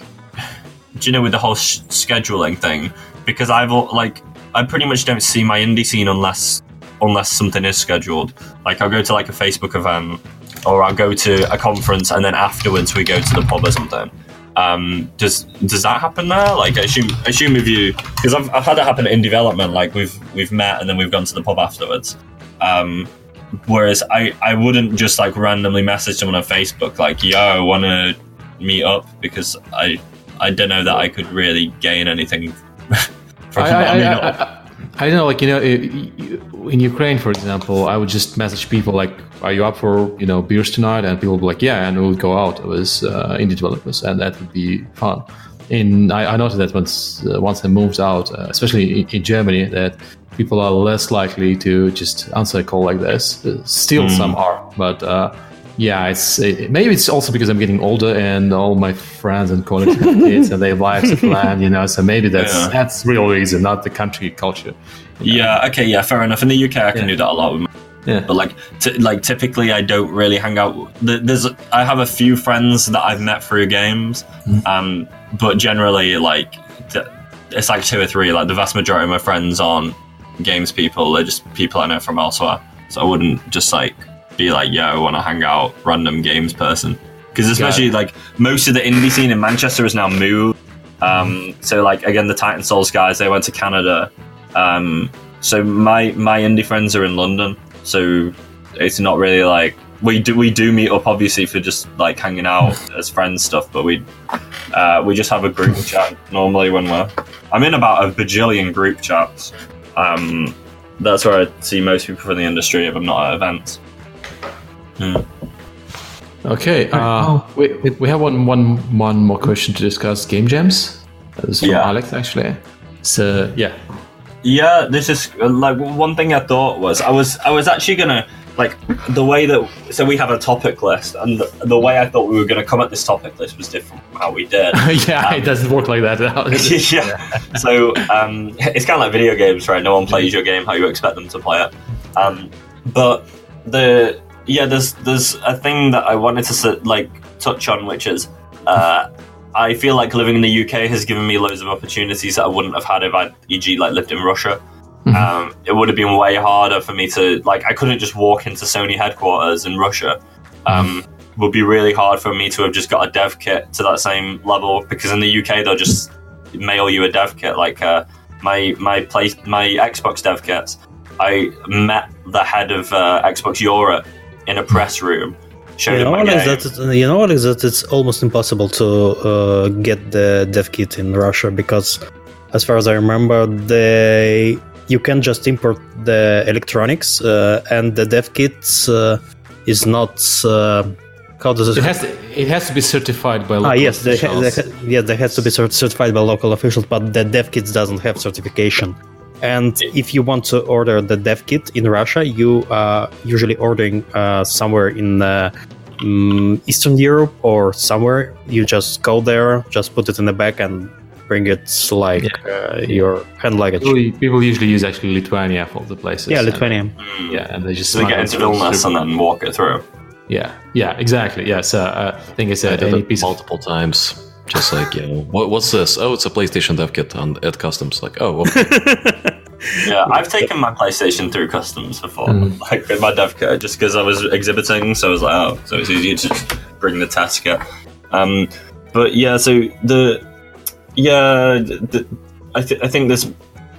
do you know with the whole sh- scheduling thing because I've like I pretty much don't see my indie scene unless unless something is scheduled. Like I'll go to like a Facebook event or I'll go to a conference and then afterwards we go to the pub or something. Um, does does that happen there? Like, I assume I assume if you because I've, I've had it happen in development. Like we've we've met and then we've gone to the pub afterwards. Um, whereas I I wouldn't just like randomly message someone on Facebook like, "Yo, I want to meet up," because I I don't know that I could really gain anything from I, that. I, I, don't know, like you know, in Ukraine, for example, I would just message people like, "Are you up for you know beers tonight?" And people would be like, "Yeah," and we would go out. It was uh, indie developers, and that would be fun. In I, I noticed that once uh, once I moved out, uh, especially in, in Germany, that people are less likely to just answer a call like this. Uh, still, some are, but. Yeah, it's it, maybe it's also because I'm getting older and all my friends and colleagues have kids and they have lives to plan, you know. So maybe that's Yeah. that's real reason, not the country culture. Yeah. Okay. Yeah. Fair enough. In the UK, I can do that a lot with. My, Yeah. But like, t- like typically, I don't really hang out. There's, I have a few friends that I've met through games, um, but generally, like, th- it's like two or three. Like the vast majority of my friends aren't games people. They're just people I know from elsewhere. So I wouldn't just like be like, yo, I want to hang out, random games person. Because especially like most of the indie scene in Manchester has now moved. Um, so like again, the Titan Souls guys, they went to Canada. Um, so my my indie friends are in London. So it's not really like we do we do meet up obviously for just like hanging out as friends stuff, but we uh, we just have a group chat normally when we're. I'm in about a bajillion group chats. Um, that's where I see most people from the industry if I'm not at events. Okay, uh, we, we have one, one, one more question to discuss game jams. That is from Yeah. Alex, actually. So, yeah. Yeah, this is uh, like one thing I thought was I was I was actually gonna like the way that so we have a topic list and the, the way I thought we were gonna come at this topic list was different from how we did. yeah, it doesn't work like that. yeah. So um, it's kind of like video games, right? No one plays your game how you expect them to play it. Um, but the yeah, there's there's a thing that I wanted to like touch on, which is uh, I feel like living in the UK has given me loads of opportunities that I wouldn't have had if I, e.g., like lived in Russia. Um, it would have been way harder for me to like. I couldn't just walk into Sony headquarters in Russia. Um, would be really hard for me to have just got a dev kit to that same level because in the UK they'll just mail you a dev kit. Like uh, my my place my Xbox dev kits. I met the head of uh, Xbox Europe in a press room. Showed You know, my Alex, game. that it- you know, Alex, that it's almost impossible to uh, get the dev kit in Russia because, as far as I remember, they you can just import the electronics uh, and the dev kit uh, is not. Uh, how does it? It has to, it has to be certified by local Ah, yes, they, ha- they ha- yeah, they have to be cert- certified by local officials, but the dev kit doesn't have certification. And if you want to order the dev kit in Russia, you are usually ordering uh, somewhere in uh, mm, Eastern Europe or somewhere. You just go there, just put it in the bag, and bring it like uh, your hand luggage. People, people usually use actually Lithuania for the places. Yeah, and- Lithuania. yeah, and they just So they get into it through. Vilnius and then walk it through. Yeah, yeah, exactly. Yeah, so uh, I think I I said did any it piece of multiple times. Just like, you know, what, what's this? Oh, it's a PlayStation dev kit on, at customs. Like, oh, okay. Yeah, I've taken my PlayStation through customs before, Mm. like with my dev kit, just because I was exhibiting. So I was like, oh, so it's easier to bring the test kit. Um, but yeah, so the yeah, the, I th- I think this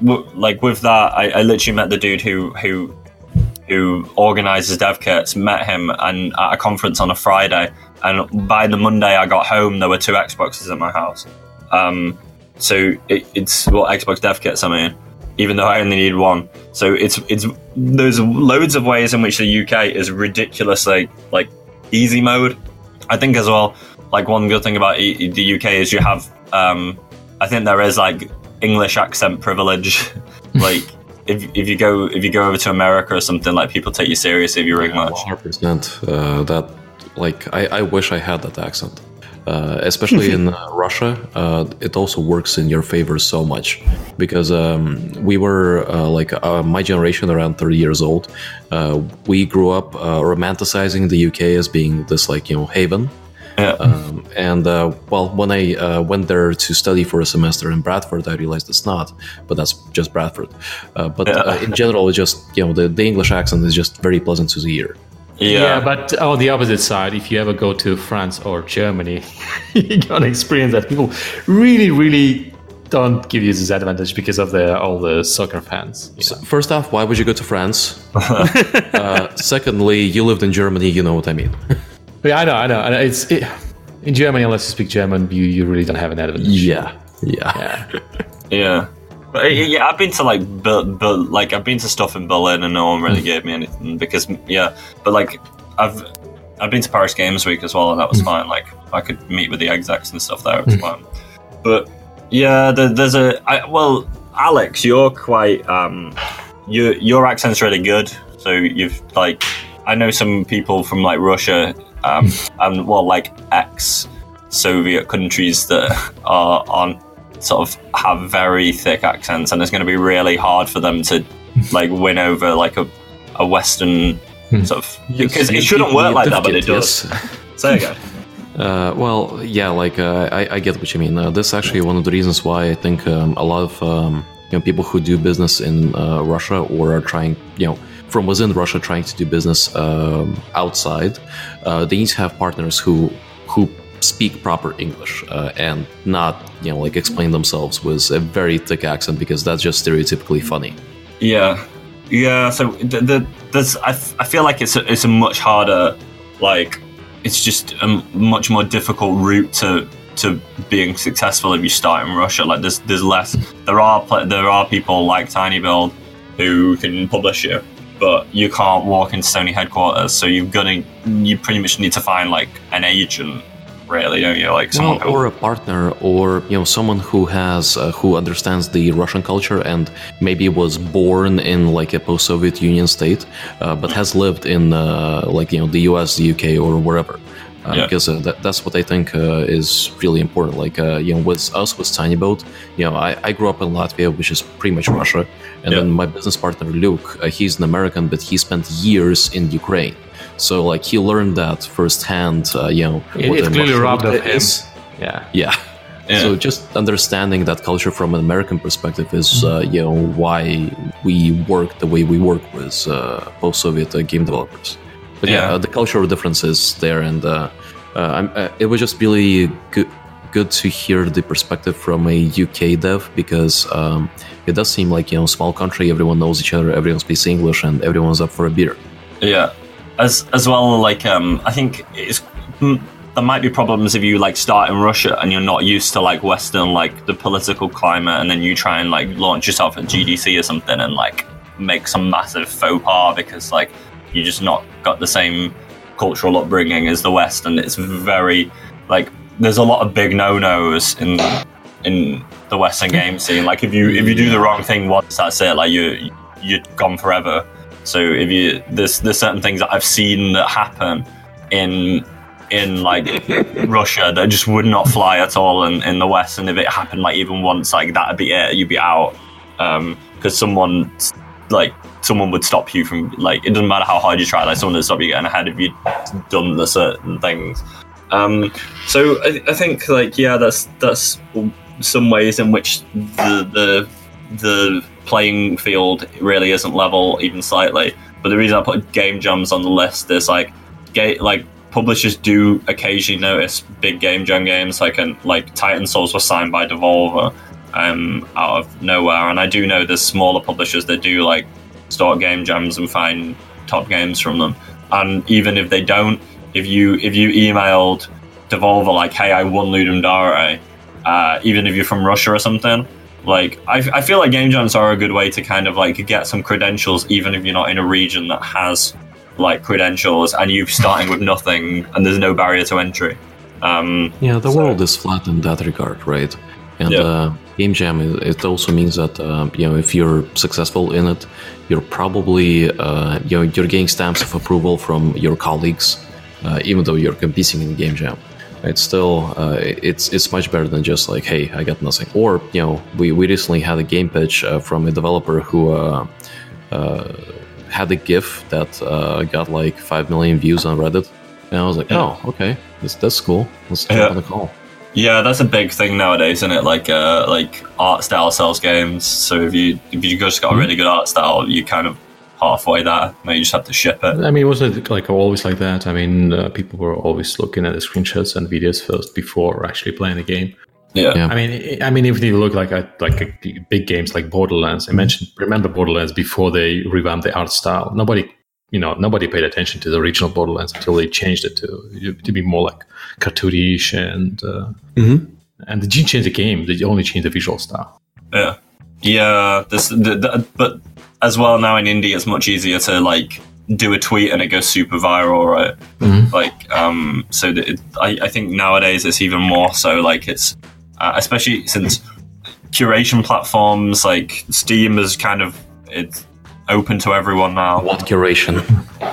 like with that, I, I literally met the dude who who who organizes dev kits. Met him and at a conference on a Friday, and by the Monday I got home, there were two Xboxes at my house. Um, so it, it's well Xbox dev kits. I mean, even though I only need one. So it's it's there's loads of ways in which the UK is ridiculously like easy mode. I think as well. Like one good thing about e- the UK is you have. Um, I think there is like English accent privilege. like if, if you go if you go over to America or something, like people take you seriously if you ring much. 100%. Uh, that, like, I, I wish I had that accent. Uh, especially in uh, Russia, uh, it also works in your favor so much because um, we were uh, like uh, my generation, around 30 years old. Uh, we grew up uh, romanticizing the UK as being this like you know haven. Yeah. Um, and uh, well, when I uh, went there to study for a semester in Bradford, I realized it's not, but that's just Bradford. Uh, but Yeah. uh, in general, it's just you know the, the English accent is just very pleasant to the ear. Yeah. but on the opposite side, if you ever go to France or Germany, you're gonna experience that people really, really don't give you this advantage because of the all the soccer fans. you know. First off, why would you go to France? uh, secondly, you lived in Germany, you know what I mean. Yeah, I know, I know. And it's it, in Germany, unless you speak German, you, you really don't have an advantage. yeah, yeah. Yeah. Yeah. But yeah, I've been to like, but, but like I've been to stuff in Berlin and no one really gave me anything because yeah. But like I've I've been to Paris Games Week as well and that was fine. Like I could meet with the execs and stuff there. It was fine. But yeah, there, there's a I, well, Alex, you're quite um, your your accent's really good. So you've like I know some people from like Russia um, and well like ex Soviet countries that are on sort of have very thick accents, and it's going to be really hard for them to like win over like a, a Western sort of because it shouldn't work like that, but it does. Say again. Uh, well, yeah, like uh, I, I get what you mean. Uh, this is actually one of the reasons why I think um, a lot of um, you know people who do business in uh, Russia or are trying, you know, from within Russia trying to do business um, outside, uh, they need to have partners who who speak proper English uh, and not you know like explain themselves with a very thick accent because that's just stereotypically funny. Yeah, yeah. So the, the there's I, f- I feel like it's a, it's a much harder like it's just a much more difficult route to to being successful if you start in Russia. Like there's there's less there are there are people like tinyBuild who can publish you, but you can't walk into Sony headquarters. So you're gonna you pretty much need to find like an agent, really, you? Like someone who or a partner, or you know, someone who has uh, who understands the Russian culture and maybe was born in like a post-Soviet Union state, uh, but has lived in uh, like you know the U.S., the U.K., or wherever. Uh, Yeah. Because uh, that, that's what I think uh, is really important. Like uh, you know, with us with tinyBuild, you know, I, I grew up in Latvia, which is pretty much Russia, and Yeah. then my business partner Luke, uh, he's an American, but he spent years in Ukraine. So like he learned that firsthand. Uh, you know, It- what it's clearly martial rubbed off him. is. Yeah. Yeah. Yeah. So just understanding that culture from an American perspective is, uh, you know, why we work the way we work with uh, post-Soviet uh, game developers. But yeah, Yeah. uh, the cultural differences there, and uh, uh, I'm, uh, it was just really good, good to hear the perspective from a UK dev because um, it does seem like you know, small country, everyone knows each other, everyone speaks English, and everyone's up for a beer. Yeah, as as well. Like, um, I think it's there might be problems if you like start in Russia and you're not used to like Western like the political climate, and then you try and like launch yourself at GDC or something and like make some massive faux pas because like you just not got the same cultural upbringing as the West, and it's very like there's a lot of big no nos in in the Western game scene. Like if you if you do the wrong thing once, that's it. Like you you're gone forever. So if you there's there's certain things that I've seen that happen in in like Russia that just would not fly at all in, in the West, and if it happened like even once, like that'd be it. You'd be out because someone like someone would stop you from like it doesn't matter how hard you try. Like someone would stop you getting ahead if you'd done the certain things. Um, so I, I think like yeah, that's that's some ways in which the the the playing field really isn't level even slightly. But the reason I put game jams on the list is like ga- like publishers do occasionally notice big game jam games like and like Titan Souls was signed by Devolver um, out of nowhere, and I do know there's smaller publishers that do like start game jams and find top games from them. And even if they don't, if you if you emailed Devolver like, "Hey, I won Ludum Dare," uh, even if you're from Russia or something, like I, I feel like game jams are a good way to kind of like get some credentials, even if you're not in a region that has like credentials and you're starting with nothing and there's no barrier to entry. Um, Yeah, the So- world is flat in that regard, right? And Yeah. uh, game jam, it it also means that uh, you know if you're successful in it, you're probably uh, you know you're getting stamps of approval from your colleagues, uh, even though you're competing in game jam. It's still uh, it's it's much better than just like hey I got nothing. Or you know we, we recently had a game pitch uh, from a developer who. Uh, uh, had a GIF that uh, got like five million views on Reddit, and I was like, Yeah. "Oh, okay, that's that's cool. Let's jump Yeah. on the call." Yeah, that's a big thing nowadays, isn't it? Like, uh, like art style sells games. So if you if you just got a really good art style, you kind of halfway there. Maybe you just have to ship it. I mean, wasn't it like always like that? I mean, uh, people were always looking at the screenshots and videos first before actually playing the game. Yeah, Yeah. I mean, I- I mean, if you look like at like a, big games like Borderlands, I mentioned remember Borderlands before they revamped the art style. Nobody, you know, nobody paid attention to the original Borderlands until they changed it to to be more like cartoonish and uh, and they didn't change the game. They only changed the visual style. yeah, yeah. This, the, the, but as well now in indie, it's much easier to like do a tweet and it goes super viral, right? Like, um, so that it, I, I think nowadays it's even more so. Like, it's uh, especially since curation platforms like Steam is kind of it's open to everyone now. What curation?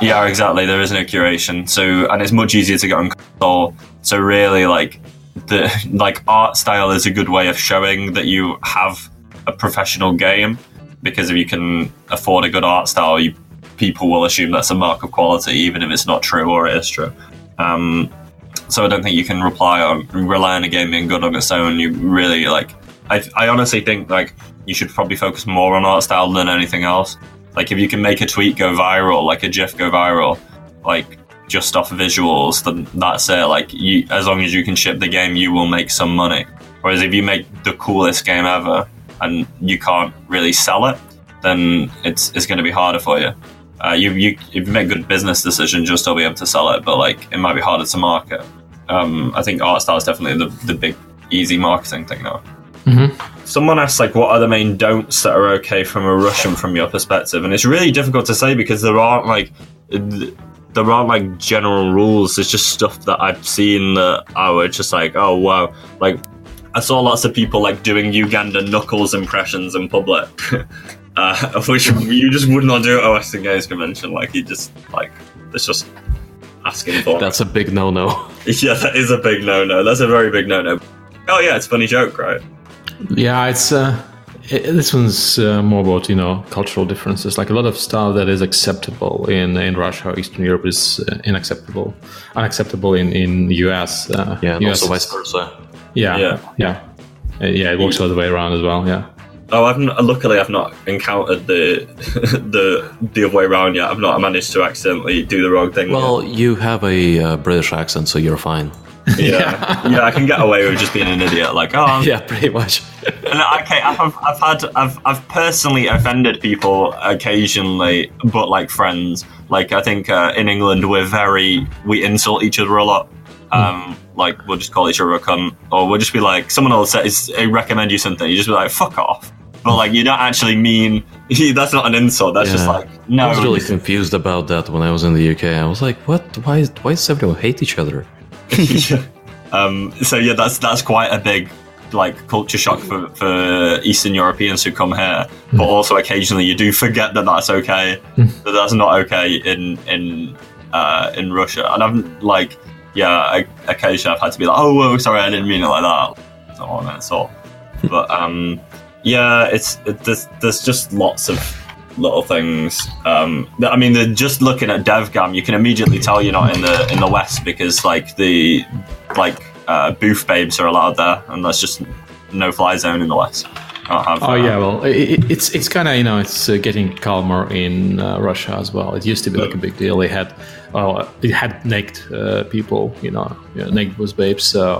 Yeah, exactly. There is no curation, so and it's much easier to get on console. So really, like the like art style is a good way of showing that you have a professional game because if you can afford a good art style, you people will assume that's a mark of quality, even if it's not true or it is true. Um, so I don't think you can rely on rely on a game being good on its own. You really like. I, I honestly think like you should probably focus more on art style than anything else. Like if you can make a tweet go viral, like a GIF go viral, like just off visuals, then that's it. Like you, as long as you can ship the game, you will make some money. Whereas if you make the coolest game ever and you can't really sell it, then it's it's going to be harder for you. Uh, you, you if you make good business decisions, you'll still be able to sell it, but like it might be harder to market. Um, I think art style is definitely the, the big easy marketing thing now. Someone asked like, what are the main don'ts that are okay from a Russian from your perspective? And it's really difficult to say because there aren't like th- there aren't like general rules. There's just stuff that I've seen that I was just like, oh wow, like I saw lots of people like doing Uganda knuckles impressions in public, uh, which you just would not do at a Western Games convention. Like you just like it's just asking for. it. That's a big no-no. yeah, that is a big no no. That's a very big no no. Oh yeah, it's a funny joke, right? Yeah, it's uh, i this one's uh, more about you know cultural differences. Like a lot of stuff that is acceptable in in Russia or Eastern Europe is uh, unacceptable, unacceptable in in US. Uh, Yeah, and US also vice versa. Yeah, Yeah. yeah, Uh, yeah. It works the other way around as well. Yeah. Oh, I've n- luckily I've not encountered the the the other way around yet. I've not managed to accidentally do the wrong thing. Well, you have a uh, British accent, so you're fine. yet. yeah, yeah, I can get away with just being an idiot. Like, oh, I'm- Yeah, pretty much. And, okay, I've, I've, I've had I've I've personally offended people occasionally, but like friends. Like I think uh, in England we're very we insult each other a lot. Um, like we'll just call each other a cunt, or we'll just be like someone will say "I recommend you something, you just be like fuck off. But like you don't actually mean that's not an insult. That's just like no. I was really confused about that when I was in the UK. I was like, "What? Why? Why does everyone hate each other?" um, so yeah, that's that's quite a big like culture shock for, for Eastern Europeans who come here. But also occasionally you do forget that that's okay. that that's not okay in in uh, in Russia. And I'm like, yeah, I, occasionally I've had to be like, oh, whoa, sorry, I didn't mean it like that. Not what I meant at all. But um, yeah, it's it, there's there's just lots of little things. Um, that- I mean, just looking at DevGAMM, you can immediately tell you're not in the in the West because like the like uh, booth babes are allowed there, and that's just no fly zone in the West. Have, Oh uh, yeah, well, i i- it's it's kind of you know it's uh, getting calmer in uh, Russia as well. It used to be like a big deal. They had uh, it had naked uh, people, you know, you know, naked was babes uh,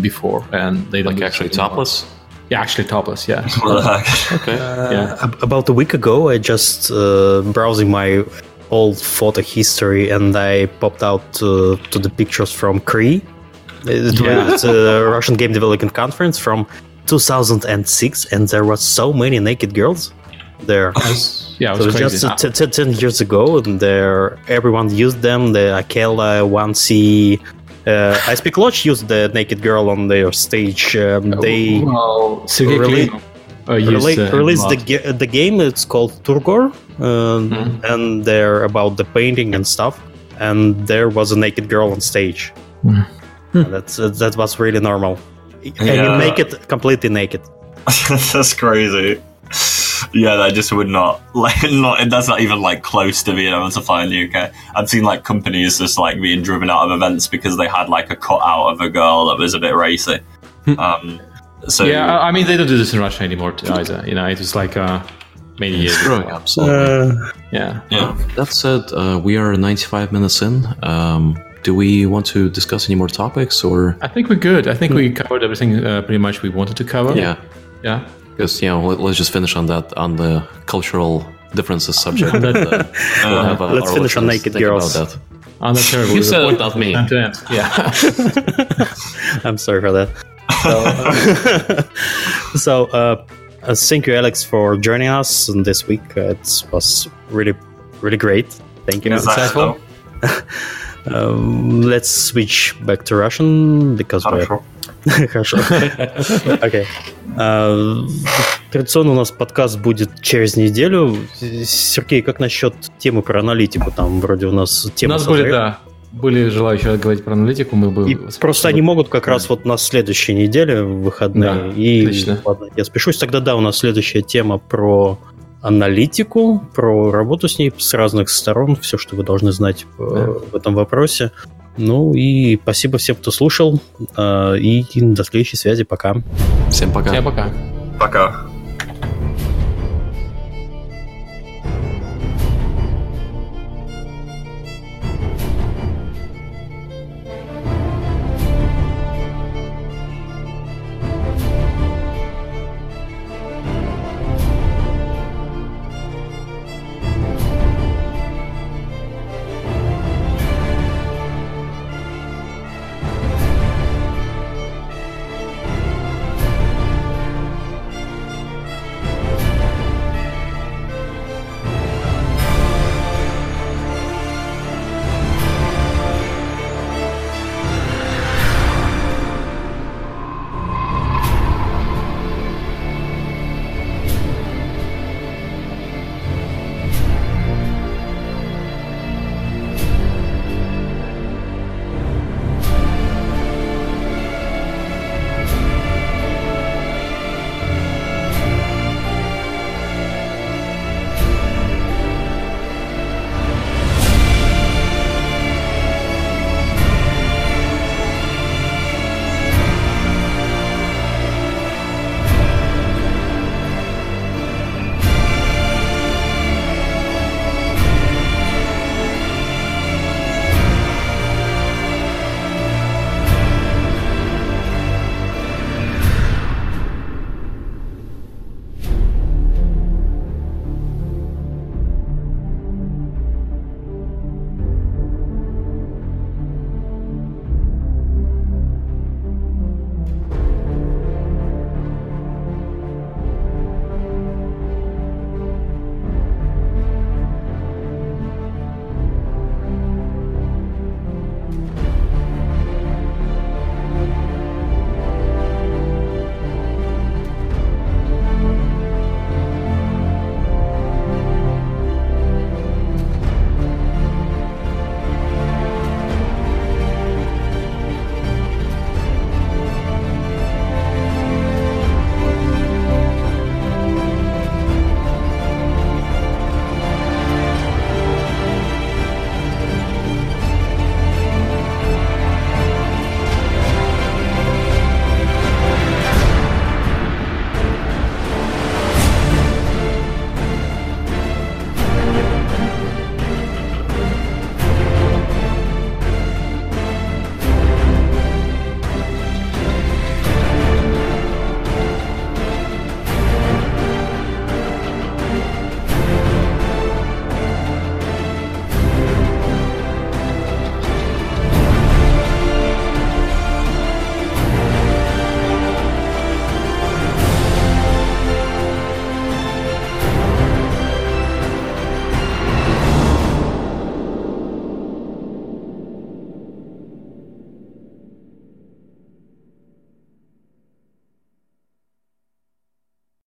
before, and they don't Like actually this anymore. topless. Yeah, actually topless. Yeah, What the heck? Okay. yeah. About a week ago, I just uh, browsing my old photo history, and I popped out uh, to the pictures from KRI. It Yeah. was a Russian Game Development Conference from 2006, and there was so many naked girls there. It was, yeah, it So was was crazy. just uh, t- t- 10 years ago, and there everyone used them. The Akella 1C. Uh, Ice-Pick Lodge used the naked girl on their stage. Um, they well, Sergey Rela- uh, used, uh, released the, ga- the game. It's called Turgor, uh, Mhm. and they're about the painting and stuff. And there was a naked girl on stage. Mhm. That's uh, that was really normal. And you make it completely naked. that's crazy. Yeah, that just would not like not. That's not even like close to being able to find in the UK. I've seen like companies just like being driven out of events because they had like a cutout of a girl that was a bit racy. um, so Yeah, I I mean they don't do this in Russia anymore t- either. You know, it was like uh, many years. ago. Growing up. So Yeah. yeah. that said, uh, we are 95 minutes in. Um, do we want to discuss any more topics or? I think we're good. I think we covered everything uh, pretty much we wanted to cover. Yeah, Yeah. because you know, let, us just finish on that on the cultural differences subject. That- Uh, we'll have, uh, Let's our finish on listeners naked think girls. about that. I'm not terrible. You with said the it, point not me. End to end. Yeah. I'm sorry for that. So, so uh, uh, thank you, Alex, for joining us this week. Uh, it was really, really great. Thank you. Is that Insightful. so? Um, let's switch back to Russian because we're Хорошо. Хорошо. Окей. А, Традиционно у нас подкаст будет через неделю. Сергей, как насчет темы про аналитику? Там вроде у нас У тема нас были, да, были желающие говорить про аналитику, мы бы... И просто они могут как раз вот на следующей неделе, выходные. Да, и отлично. ладно, я спешусь. Тогда да, у нас следующая тема про аналитику, про работу с ней с разных сторон, все, что вы должны знать э, в этом вопросе. Ну и спасибо всем, кто слушал. э, И до следующей связи. Пока. Всем пока. Всем пока. Пока.